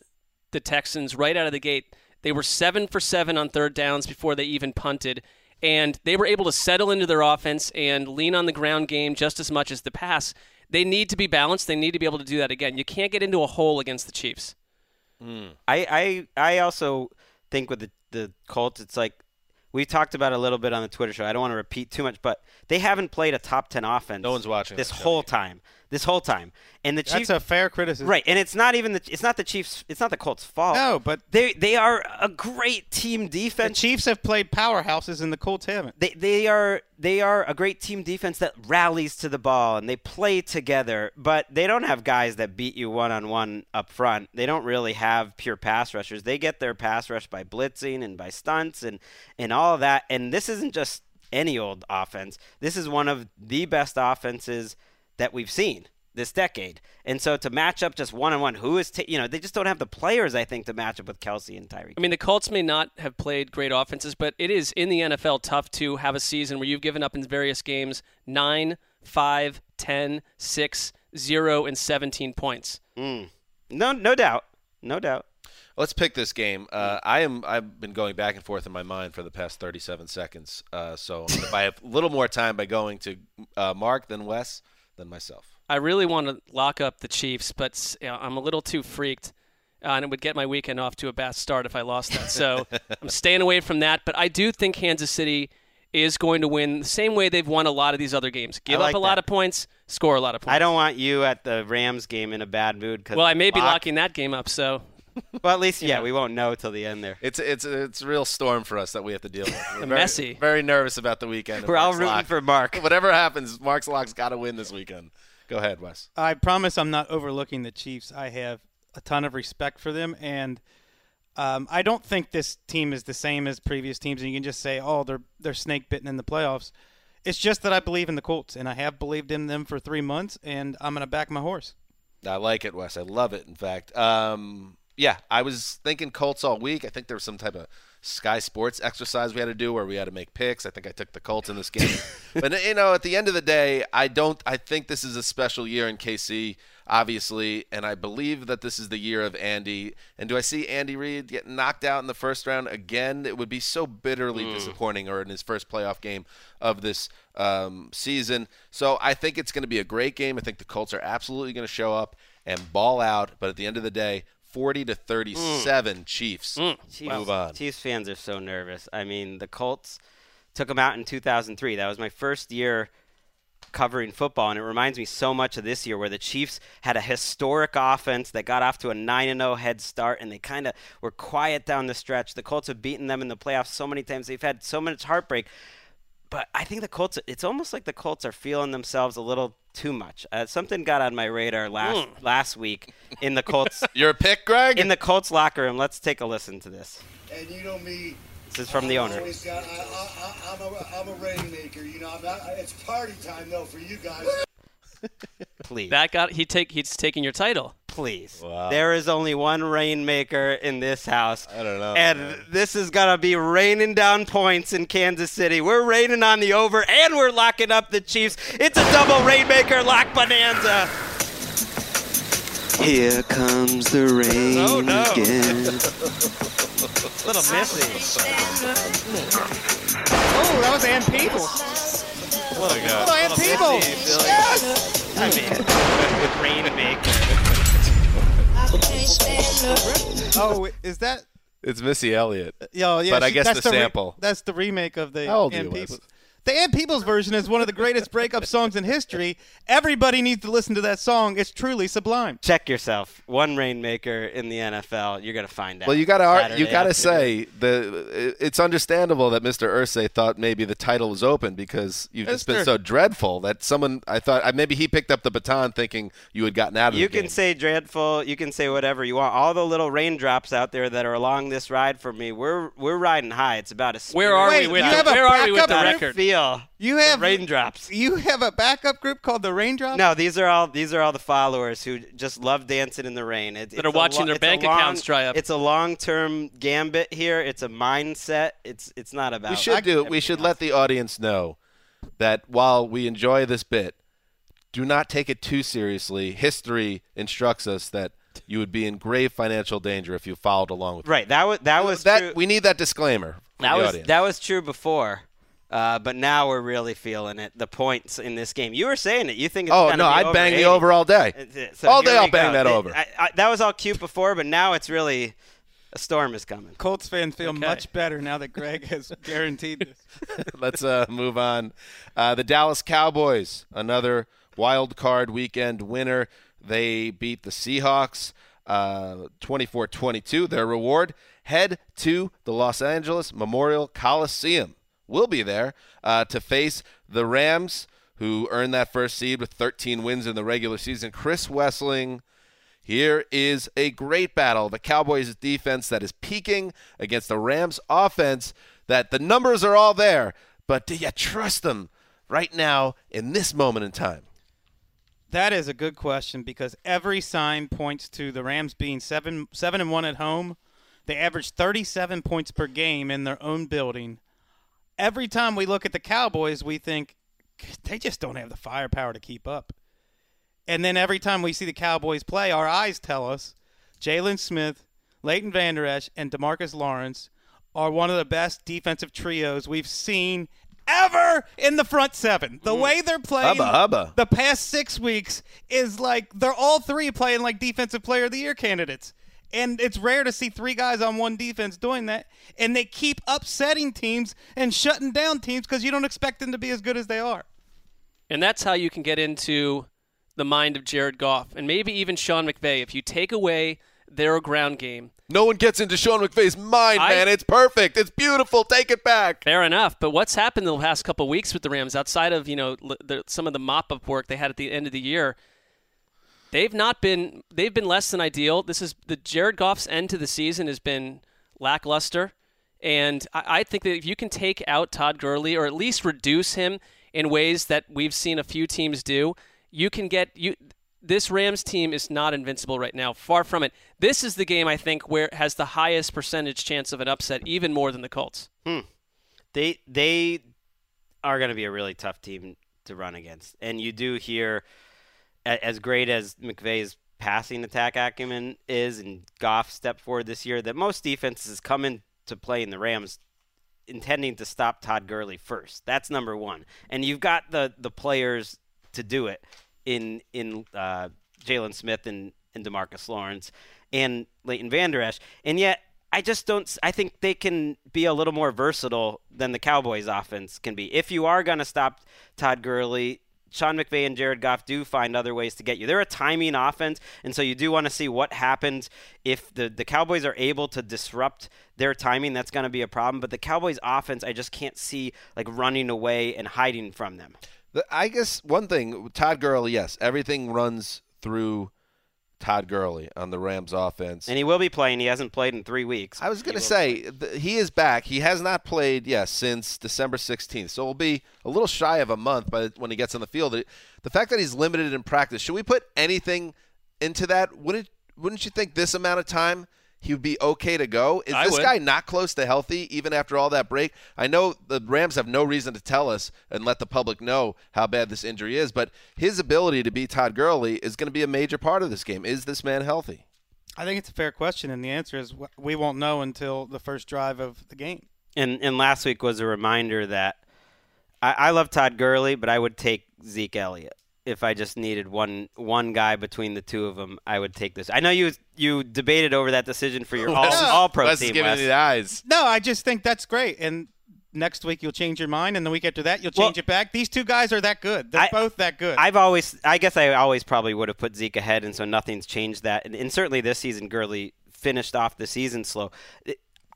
[SPEAKER 4] the Texans right out of the gate. They were seven for seven on third downs before they even punted, and they were able to settle into their offense and lean on the ground game just as much as the pass. They need to be balanced. They need to be able to do that again. You can't get into a hole against the Chiefs. Hmm.
[SPEAKER 5] I, I I also think with the the Colts, it's like we talked about a little bit on the Twitter show. I don't want to repeat too much, but they haven't played a top ten offense.
[SPEAKER 2] No one's watching
[SPEAKER 5] this whole time. This whole time, and the Chiefs.
[SPEAKER 3] That's a fair criticism.
[SPEAKER 5] Right, and it's not even the it's not the Chiefs. It's not the Colts' fault.
[SPEAKER 3] No, but
[SPEAKER 5] they they are a great team defense. the.
[SPEAKER 3] Chiefs have played powerhouses and the Colts haven't.
[SPEAKER 5] they they are they are a great team defense that rallies to the ball and they play together, but they don't have guys that beat you one on one up front. They don't really have pure pass rushers. They get their pass rush by blitzing and by stunts and and all of that. And this isn't just any old offense. This is one of the best offenses that we've seen this decade. And so to match up just one on one, who is ta- you know they just don't have the players I think to match up with Kelce and Tyreek.
[SPEAKER 4] I mean, the Colts may not have played great offenses, but it is in the NFL tough to have a season where you've given up in various games 9, 5, 10, 6, 0, and 17 points.
[SPEAKER 5] No, no doubt, no doubt.
[SPEAKER 2] Let's pick this game. Uh, I am. I've been going back and forth in my mind for the past 37 seconds. Uh, so if I have a little more time by going to uh, Marc, than Wes, then myself.
[SPEAKER 4] I really want to lock up the Chiefs, but you know, I'm a little too freaked, uh, and it would get my weekend off to a bad start if I lost that. So <laughs> I'm staying away from that. But I do think Kansas City is going to win the same way they've won a lot of these other games. Give
[SPEAKER 5] like
[SPEAKER 4] up a lot of points, score a lot of points.
[SPEAKER 5] I don't want you at the Rams game in a bad mood. Cause
[SPEAKER 4] Well, I may be locking that game up, so <laughs>
[SPEAKER 5] Well, at least yeah, we won't know till the end there.
[SPEAKER 2] It's it's it's a real storm for us that we have to deal with. <laughs> We're very,
[SPEAKER 4] Messy.
[SPEAKER 2] Very nervous about the weekend.
[SPEAKER 5] We're all rooting
[SPEAKER 2] Lock.
[SPEAKER 5] for Marc. <laughs>
[SPEAKER 2] Whatever happens, Marc's Lock's got to win this weekend. Go ahead, Wes.
[SPEAKER 3] I promise I'm not overlooking the Chiefs. I have a ton of respect for them, and um, I don't think this team is the same as previous teams. And you can just say, "Oh, they're they're snake bitten in the playoffs." It's just that I believe in the Colts, and I have believed in them for three months, and I'm going to back my horse.
[SPEAKER 2] I like it, Wes. I love it. In fact, um, yeah, I was thinking Colts all week. I think there was some type of Sky Sports exercise we had to do where we had to make picks. I think I took the Colts in this game. <laughs> but you know, at the end of the day, I don't. I think this is a special year in KC, obviously, and I believe that this is the year of Andy. And do I see Andy Reid get knocked out in the first round again? It would be so bitterly disappointing, or in his first playoff game of this um, season. So I think it's going to be a great game. I think the Colts are absolutely going to show up and ball out. But at the end of the day, 40 to 37 mm. Chiefs.
[SPEAKER 5] Chiefs,
[SPEAKER 2] Move on.
[SPEAKER 5] Chiefs fans are so nervous. I mean, the Colts took them out in 2003. That was my first year covering football, and it reminds me so much of this year where the Chiefs had a historic offense that got off to a 9 0 head start, and they kind of were quiet down the stretch. The Colts have beaten them in the playoffs so many times. They've had so much heartbreak. But I think the Colts, it's almost like the Colts are feeling themselves a little too much. Uh, something got on my radar last last week in the Colts <laughs>
[SPEAKER 2] You're a pick, Gregg?
[SPEAKER 5] in the Colts locker room. Let's take a listen to this.
[SPEAKER 7] And you know me.
[SPEAKER 5] This is from the
[SPEAKER 7] I've
[SPEAKER 5] owner.
[SPEAKER 7] always got- I, I, I, I'm a, I'm a rainmaker. You know, I'm not, it's party time though for you guys. <laughs>
[SPEAKER 5] Please.
[SPEAKER 4] that got he take he's taking your title.
[SPEAKER 5] Please.
[SPEAKER 2] Wow.
[SPEAKER 5] There is only one rainmaker in this house.
[SPEAKER 2] I don't know,
[SPEAKER 5] And
[SPEAKER 2] man.
[SPEAKER 5] this is going to be raining down points in Kansas City. We're raining on the over, and we're locking up the Chiefs. It's a double rainmaker lock bonanza.
[SPEAKER 8] Here comes the rain
[SPEAKER 5] Oh, no.
[SPEAKER 8] again. <laughs>
[SPEAKER 5] little missy.
[SPEAKER 3] Oh, that was Ann Peebles. Oh, Ann Peebles. Yes.
[SPEAKER 5] I mean, <laughs> rainmaker.
[SPEAKER 3] Oh, is that?
[SPEAKER 2] it's Missy Elliott.
[SPEAKER 3] Yo, yeah,
[SPEAKER 2] But I guess
[SPEAKER 3] that's
[SPEAKER 2] the
[SPEAKER 3] re-
[SPEAKER 2] sample.
[SPEAKER 3] that's the remake of the
[SPEAKER 2] How old are
[SPEAKER 3] Ann
[SPEAKER 2] you, Wes?
[SPEAKER 3] Peebles. The Ann Peebles version is one of the greatest breakup songs in history. Everybody needs to listen to that song. It's truly sublime.
[SPEAKER 5] Check yourself. One rainmaker in the NFL. You're going to find out.
[SPEAKER 2] Well, you got to you got to
[SPEAKER 5] afternoon.
[SPEAKER 2] say the it's understandable that Mr. Irsay thought maybe the title was open because you've just been so dreadful that someone I thought maybe he picked up the baton thinking you had gotten out of
[SPEAKER 5] You
[SPEAKER 2] the
[SPEAKER 5] can
[SPEAKER 2] game.
[SPEAKER 5] say dreadful. You can say whatever you want. All the little raindrops out there that are along this ride for me, we're we're riding high. It's about a
[SPEAKER 4] Where are
[SPEAKER 3] Wait,
[SPEAKER 4] we with
[SPEAKER 3] you
[SPEAKER 4] the,
[SPEAKER 3] have a
[SPEAKER 4] where are we with the
[SPEAKER 3] backup
[SPEAKER 4] record?
[SPEAKER 5] feel.
[SPEAKER 3] You
[SPEAKER 5] The
[SPEAKER 3] have
[SPEAKER 5] raindrops.
[SPEAKER 3] You have a backup group called the Raindrops.
[SPEAKER 5] No, these are all these are all the followers who just love dancing in the rain. It,
[SPEAKER 4] That are
[SPEAKER 5] a
[SPEAKER 4] watching their bank
[SPEAKER 5] long-
[SPEAKER 4] accounts dry up.
[SPEAKER 5] It's a long-term gambit here. It's a mindset. It's it's not about.
[SPEAKER 2] we should do we should let the audience know that while we enjoy this bit, do not take it too seriously. History instructs us that you would be in grave financial danger if you followed along with
[SPEAKER 5] Right. That was that was
[SPEAKER 2] that.
[SPEAKER 5] true.
[SPEAKER 2] We need that disclaimer.
[SPEAKER 5] That
[SPEAKER 2] the
[SPEAKER 5] was
[SPEAKER 2] audience.
[SPEAKER 5] that was true before, uh, but now we're really feeling it. The points in this game. You were saying it. You think it's
[SPEAKER 2] Oh
[SPEAKER 5] gonna
[SPEAKER 2] no,
[SPEAKER 5] be
[SPEAKER 2] I'd
[SPEAKER 5] over
[SPEAKER 2] bang the over all day.
[SPEAKER 5] So
[SPEAKER 2] all day I'll
[SPEAKER 5] we
[SPEAKER 2] bang
[SPEAKER 5] go.
[SPEAKER 2] that
[SPEAKER 5] It-
[SPEAKER 2] over.
[SPEAKER 5] I, I, that was all cute before, but now it's really a storm is coming.
[SPEAKER 3] Colts fans feel
[SPEAKER 4] Okay.
[SPEAKER 3] much better now that Greg has <laughs> guaranteed this. <laughs>
[SPEAKER 2] Let's uh, move on. Uh, the Dallas Cowboys, another wild card weekend winner. They beat the Seahawks uh, 24-22. Their reward, head to the Los Angeles Memorial Coliseum. We'll be there uh, to face the Rams, who earned that first seed with 13 wins in the regular season. Chris Wesseling here is a great battle. The Cowboys' defense that is peaking against the Rams' offense, that the numbers are all there, but do you trust them right now in this moment in time?
[SPEAKER 3] That is a good question because every sign points to the Rams being seven seven and one at home. They average 37 points per game in their own building. Every time we look at the Cowboys, we think they just don't have the firepower to keep up. And then every time we see the Cowboys play, our eyes tell us Jaylon Smith, Leighton Vander Esch, and Demarcus Lawrence are one of the best defensive trios we've seen ever in the front seven. The mm. way they're playing
[SPEAKER 2] Hubba, hubba.
[SPEAKER 3] the past six weeks is like they're all three playing like defensive player of the year candidates. And it's rare to see three guys on one defense doing that. And they keep upsetting teams and shutting down teams because you don't expect them to be as good as they are.
[SPEAKER 4] And that's how you can get into the mind of Jared Goff and maybe even Sean McVay. If you take away their ground game,
[SPEAKER 2] No one gets into Sean McVay's mind,
[SPEAKER 4] I-
[SPEAKER 2] man. It's perfect. It's beautiful. Take it back.
[SPEAKER 4] Fair enough, but what's happened in the past couple weeks with the Rams, outside of you know the, some of the mop-up work they had at the end of the year, they've not been they've been less than ideal. This is the Jared Goff's end to the season has been lackluster, and I, I think that if you can take out Todd Gurley or at least reduce him in ways that we've seen a few teams do, you can get you. This Rams team is not invincible right now. Far from it. This is the game I think where has the highest percentage chance of an upset, even more than the Colts. Hmm.
[SPEAKER 5] they they are going to be a really tough team to run against. And you do hear, as great as McVay's passing attack acumen is, and Goff stepped forward this year, that most defenses come in to play in the Rams intending to stop Todd Gurley first. That's number one. And you've got the the players to do it in in uh, Jaylon Smith and, and Demarcus Lawrence and Leighton Vander Esch. And yet I just don't I think they can be a little more versatile than the Cowboys offense can be. If you are going to stop Todd Gurley, Sean McVay and Jared Goff do find other ways to get you. They're a timing offense, and so you do want to see what happens if the, the Cowboys are able to disrupt their timing. That's going to be a problem. But the Cowboys' offense, I just can't see like running away and hiding from them.
[SPEAKER 2] The, I guess one thing, Todd Gurley, yes, everything runs through Todd Gurley on the Rams offense.
[SPEAKER 5] And he will be playing. He hasn't played in three weeks.
[SPEAKER 2] I was going to say th- he is back. He has not played, yes, since December 16th. So it'll be a little shy of a month by the, when he gets on the field. The fact that he's limited in practice, should we put anything into that? Wouldn't wouldn't you think this amount of time he would be okay to go? Is
[SPEAKER 4] I
[SPEAKER 2] this
[SPEAKER 4] would.
[SPEAKER 2] guy not close to healthy even after all that break? I know the Rams have no reason to tell us and let the public know how bad this injury is, but his ability to beat Todd Gurley is going to be a major part of this game. Is this man healthy?
[SPEAKER 3] I think it's a fair question, and the answer is we won't know until the first drive of the game.
[SPEAKER 5] and and last week was a reminder that I, I love Todd Gurley, but I would take Zeke Elliott if I just needed one one guy between the two of them. I would take this. I know you you debated over that decision for your <laughs> all,
[SPEAKER 2] is-
[SPEAKER 5] all pro
[SPEAKER 2] Wes is
[SPEAKER 5] team.
[SPEAKER 2] giving
[SPEAKER 5] Wes.
[SPEAKER 2] me the eyes.
[SPEAKER 3] No, I just think that's great. And next week you'll change your mind, and the week after that you'll change
[SPEAKER 5] Well-
[SPEAKER 3] it back. These two guys are that good. They're
[SPEAKER 5] I-
[SPEAKER 3] both that good.
[SPEAKER 5] I've always, I guess, I always probably would have put Zeke ahead, and so nothing's changed that. And, and certainly this season, Gurley finished off the season slow.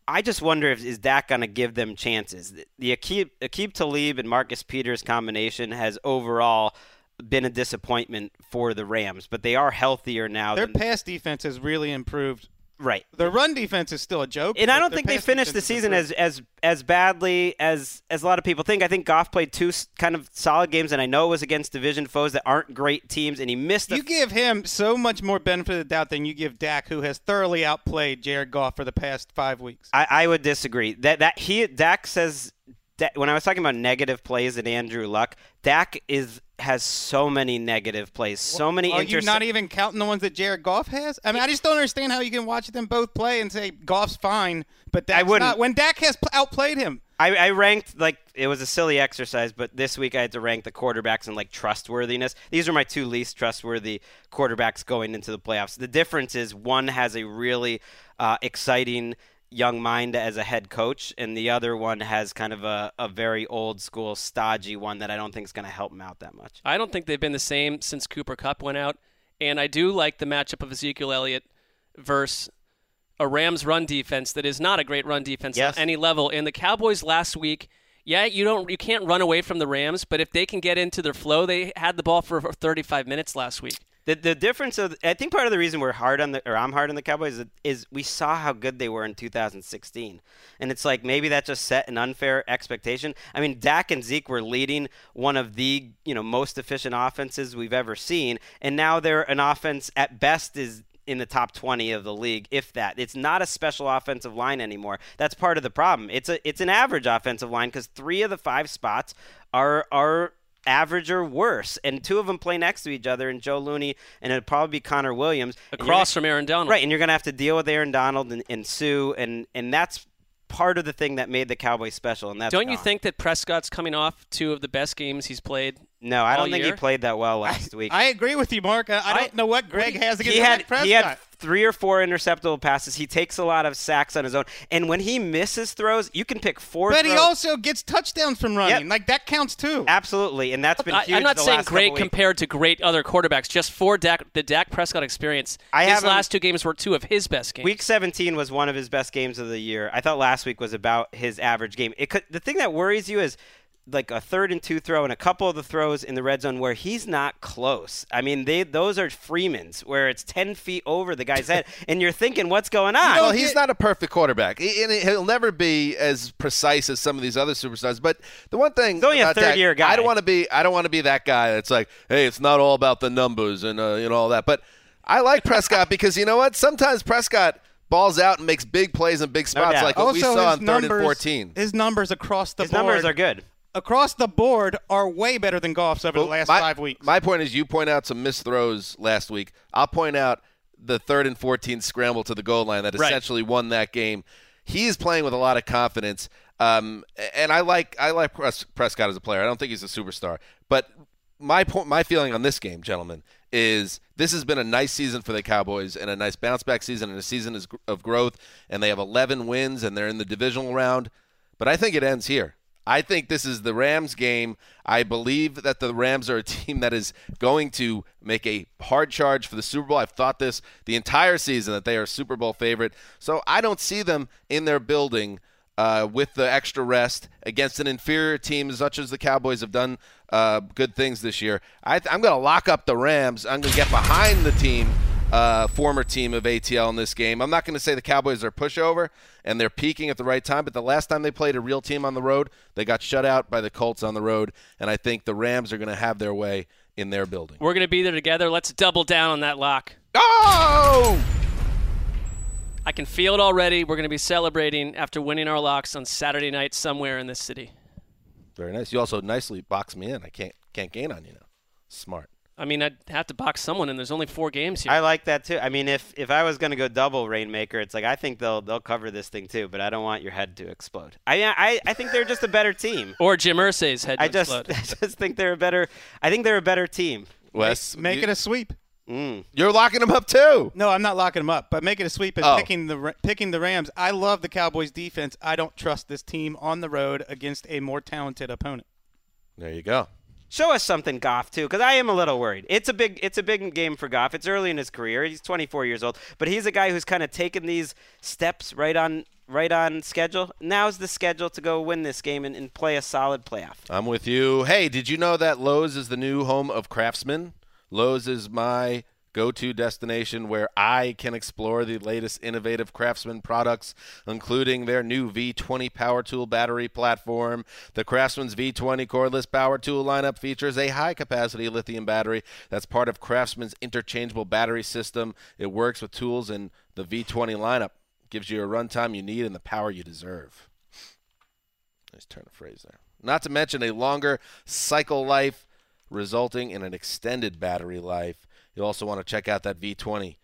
[SPEAKER 5] I just wonder if is Dak going to give them chances. The Aqib, Aqib Talib and Marcus Peters combination has overall been a disappointment for the Rams, but they are healthier now.
[SPEAKER 3] Their
[SPEAKER 5] than,
[SPEAKER 3] pass defense has really improved.
[SPEAKER 5] right.
[SPEAKER 3] Their run defense is still a joke.
[SPEAKER 5] And I don't think they finished the season as, as as badly as as a lot of people think. I think Goff played two kind of solid games, and I know it was against division foes that aren't great teams, and he missed.
[SPEAKER 3] You give him so much more benefit of the doubt than you give Dak, who has thoroughly outplayed Jared Goff for the past five weeks.
[SPEAKER 5] I, I would disagree. That that he Dak says that when I was talking about negative plays at Andrew Luck, Dak is has so many negative plays, so many. Interesting.
[SPEAKER 3] Are you not even counting the ones that Jared Goff has? I mean, I just don't understand how you can watch them both play and say Goff's fine, but Dak's
[SPEAKER 5] wouldn't.
[SPEAKER 3] not. When Dak has outplayed him,
[SPEAKER 5] I, I ranked like it was a silly exercise, but this week I had to rank the quarterbacks in like trustworthiness. These are my two least trustworthy quarterbacks going into the playoffs. The difference is one has a really uh, exciting young mind as a head coach, and the other one has kind of a, a very old school, stodgy one that I don't think is going to help him out that much.
[SPEAKER 4] I don't think they've been the same since Cooper Kupp went out. And I do like the matchup of Ezekiel Elliott versus a Rams run defense that is not a great run defense
[SPEAKER 5] Yes.
[SPEAKER 4] at any level. And the Cowboys last week, yeah, you don't you can't run away from the Rams, but if they can get into their flow, they had the ball for 35 minutes last week.
[SPEAKER 5] The, the difference of I think part of the reason we're hard on the or I'm hard on the Cowboys is, is we saw how good they were in 2016, and it's like maybe that just set an unfair expectation. I mean, Dak and Zeke were leading one of the you know most efficient offenses we've ever seen, and now they're an offense at best is in the top 20 of the league, if that. It's not a special offensive line anymore. That's part of the problem. It's a it's an average offensive line because three of the five spots are are average or worse, and two of them play next to each other, and Joe Looney, and it'll probably be Connor Williams
[SPEAKER 4] Across from Aaron Donald.
[SPEAKER 5] right? And you're gonna have to deal with Aaron Donald and, and Suh, and and that's part of the thing that made the Cowboys special. And that's
[SPEAKER 4] Don't you think that Prescott's coming off two of the best games he's played?
[SPEAKER 5] No, I
[SPEAKER 4] all
[SPEAKER 5] don't think he played that well last week.
[SPEAKER 3] I agree with you, Marc. I, I don't
[SPEAKER 5] I-
[SPEAKER 3] know what Gregg has against
[SPEAKER 5] he had
[SPEAKER 3] Dak
[SPEAKER 5] he had
[SPEAKER 3] Prescott.
[SPEAKER 5] Three or four interceptable passes. He takes a lot of sacks on his own, and when he misses throws, you can pick four.
[SPEAKER 3] But he also gets touchdowns from running.
[SPEAKER 5] Yep.
[SPEAKER 3] Like that counts too.
[SPEAKER 5] absolutely, and that's been
[SPEAKER 4] I,
[SPEAKER 5] huge.
[SPEAKER 4] I'm not
[SPEAKER 5] the
[SPEAKER 4] saying
[SPEAKER 5] last
[SPEAKER 4] great compared to great other quarterbacks. Just for Dak, the Dak Prescott experience,
[SPEAKER 5] I
[SPEAKER 4] his
[SPEAKER 5] have him-
[SPEAKER 4] last two games were two of his best games.
[SPEAKER 5] Week 17 was one of his best games of the year. I thought last week was about his average game. It could, the thing that worries you is like a third and two throw and a couple of the throws in the red zone where he's not close. I mean, they those are Freeman's where it's 10 feet over the guy's head, <laughs> and you're thinking, what's going on?
[SPEAKER 2] Well, he's not a perfect quarterback, He- and he'll never be as precise as some of these other superstars. But the one thing,
[SPEAKER 5] He's only a
[SPEAKER 2] about Dak,
[SPEAKER 5] third-year guy.
[SPEAKER 2] I don't want to be. I don't want to be that guy that's like, hey, it's not all about the numbers and uh, you know all that. But I like <laughs> Prescott because you know what? Sometimes Prescott balls out and makes big plays in big spots,
[SPEAKER 5] doubt.
[SPEAKER 2] like what
[SPEAKER 3] also,
[SPEAKER 2] we saw
[SPEAKER 3] his
[SPEAKER 2] on third
[SPEAKER 3] numbers,
[SPEAKER 2] and fourteen.
[SPEAKER 3] His numbers across the
[SPEAKER 5] his
[SPEAKER 3] board
[SPEAKER 5] numbers are good.
[SPEAKER 3] Across the board are way better than Goff's over
[SPEAKER 2] Well,
[SPEAKER 3] the last
[SPEAKER 2] my,
[SPEAKER 3] five weeks.
[SPEAKER 2] My point is, you point out some missed throws last week. I'll point out the third and 14 scramble to the goal line that
[SPEAKER 4] Right.
[SPEAKER 2] essentially won that game. He's playing with a lot of confidence, um, and I like I like Prescott as a player. I don't think he's a superstar, but my point, my feeling on this game, gentlemen, is this has been a nice season for the Cowboys and a nice bounce back season and a season of growth, and they have 11 wins and they're in the divisional round. But I think it ends here. I think this is the Rams game. I believe that the Rams are a <laughs> team that is going to make a hard charge for the Super Bowl. I've thought this the entire season that they are a Super Bowl favorite. So I don't see them in their building uh, with the extra rest against an inferior team, such as the Cowboys have done uh, good things this year. I, I'm going to lock up the Rams. I'm going to get behind the team uh, former team of ATL in this game. I'm not going to say the Cowboys are pushover and they're peaking at the right time, but the last time they played a real team on the road, they got shut out by the Colts on the road, and I think the Rams are going to have their way in their building.
[SPEAKER 4] We're going to be there together. Let's double down on that lock.
[SPEAKER 2] Oh!
[SPEAKER 4] I can feel it already. We're going to be celebrating after winning our locks on Saturday night somewhere in this city.
[SPEAKER 2] Very nice. You also nicely boxed me in. I can't can't gain on you now. Smart.
[SPEAKER 4] I mean, I'd have to box someone, and there's only four games here.
[SPEAKER 5] I like that too. I mean, if if I was going to go double Rainmaker, it's like I think they'll they'll cover this thing too, but I don't want your head to explode. I I, I think they're just a better team. <laughs>
[SPEAKER 4] or Jim Irsay's head to
[SPEAKER 5] I just
[SPEAKER 4] explode. <laughs>
[SPEAKER 5] I just think they're a better. I think they're a better team.
[SPEAKER 2] Wes,
[SPEAKER 3] Make
[SPEAKER 2] you,
[SPEAKER 3] it a sweep. Mm.
[SPEAKER 2] you're locking them up too.
[SPEAKER 3] No, I'm not locking them up, but make it a sweep and
[SPEAKER 2] Oh.
[SPEAKER 3] picking the picking the Rams. I love the Cowboys defense. I don't trust this team on the road against a more talented opponent.
[SPEAKER 2] There you go.
[SPEAKER 5] Show us something, Goff, too, because I am a little worried. It's a big, it's a big game for Goff. It's early in his career. He's 24 years old, but he's a guy who's kind of taken these steps right on, right on schedule. Now's the schedule to go win this game and, and play a solid playoff.
[SPEAKER 2] I'm with you. Hey, did you know that Lowe's is the new home of Craftsman? Lowe's is my go to destination where I can explore the latest innovative Craftsman products, including their new V20 power tool battery platform. The Craftsman's V20 cordless power tool lineup features a high capacity lithium battery that's part of Craftsman's interchangeable battery system. It works with tools in the V20 lineup, gives you a runtime you need and the power you deserve. Nice turn of phrase there. Not to mention a longer cycle life, resulting in an extended battery life. You'll also want to check out that V20.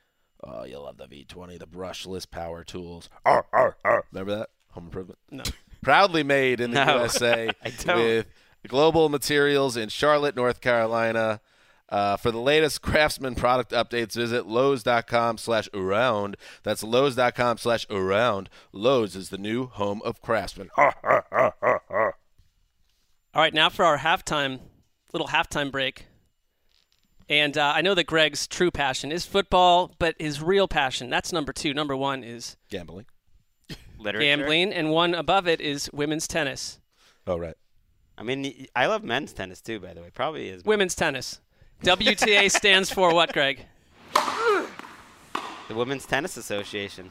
[SPEAKER 2] Oh, you'll love the V20, the brushless power tools. Arr, arr, arr. Remember that? Home Improvement?
[SPEAKER 4] No. <laughs>
[SPEAKER 2] Proudly made in the
[SPEAKER 5] No, <laughs>
[SPEAKER 2] USA with global materials in Charlotte, North Carolina. Uh, for the latest <laughs> Craftsman product updates, visit Lowe's.com slash around. That's Lowe's.com slash around. Lowe's is the new home of Craftsman.
[SPEAKER 4] All right, now for our halftime, little halftime break. And uh, I know that Gregg's true passion is football, but his real passion, that's number two. Number one is
[SPEAKER 2] Gambling.
[SPEAKER 5] Literature.
[SPEAKER 4] gambling, and one above it is women's tennis.
[SPEAKER 2] Oh, right.
[SPEAKER 5] I mean, I love men's tennis too. By the way, probably is.
[SPEAKER 4] Women's tennis. WTA stands for what, Gregg?
[SPEAKER 5] The Women's Tennis Association.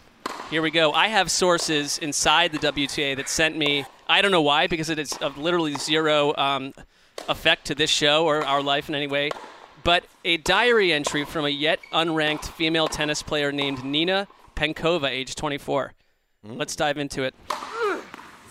[SPEAKER 4] Here we go. I have sources inside the WTA that sent me. I don't know why, because it is of literally zero um, effect to this show or our life in any way. But a diary entry from a yet unranked female tennis player named Nina Penkova, age 24. Let's dive into it.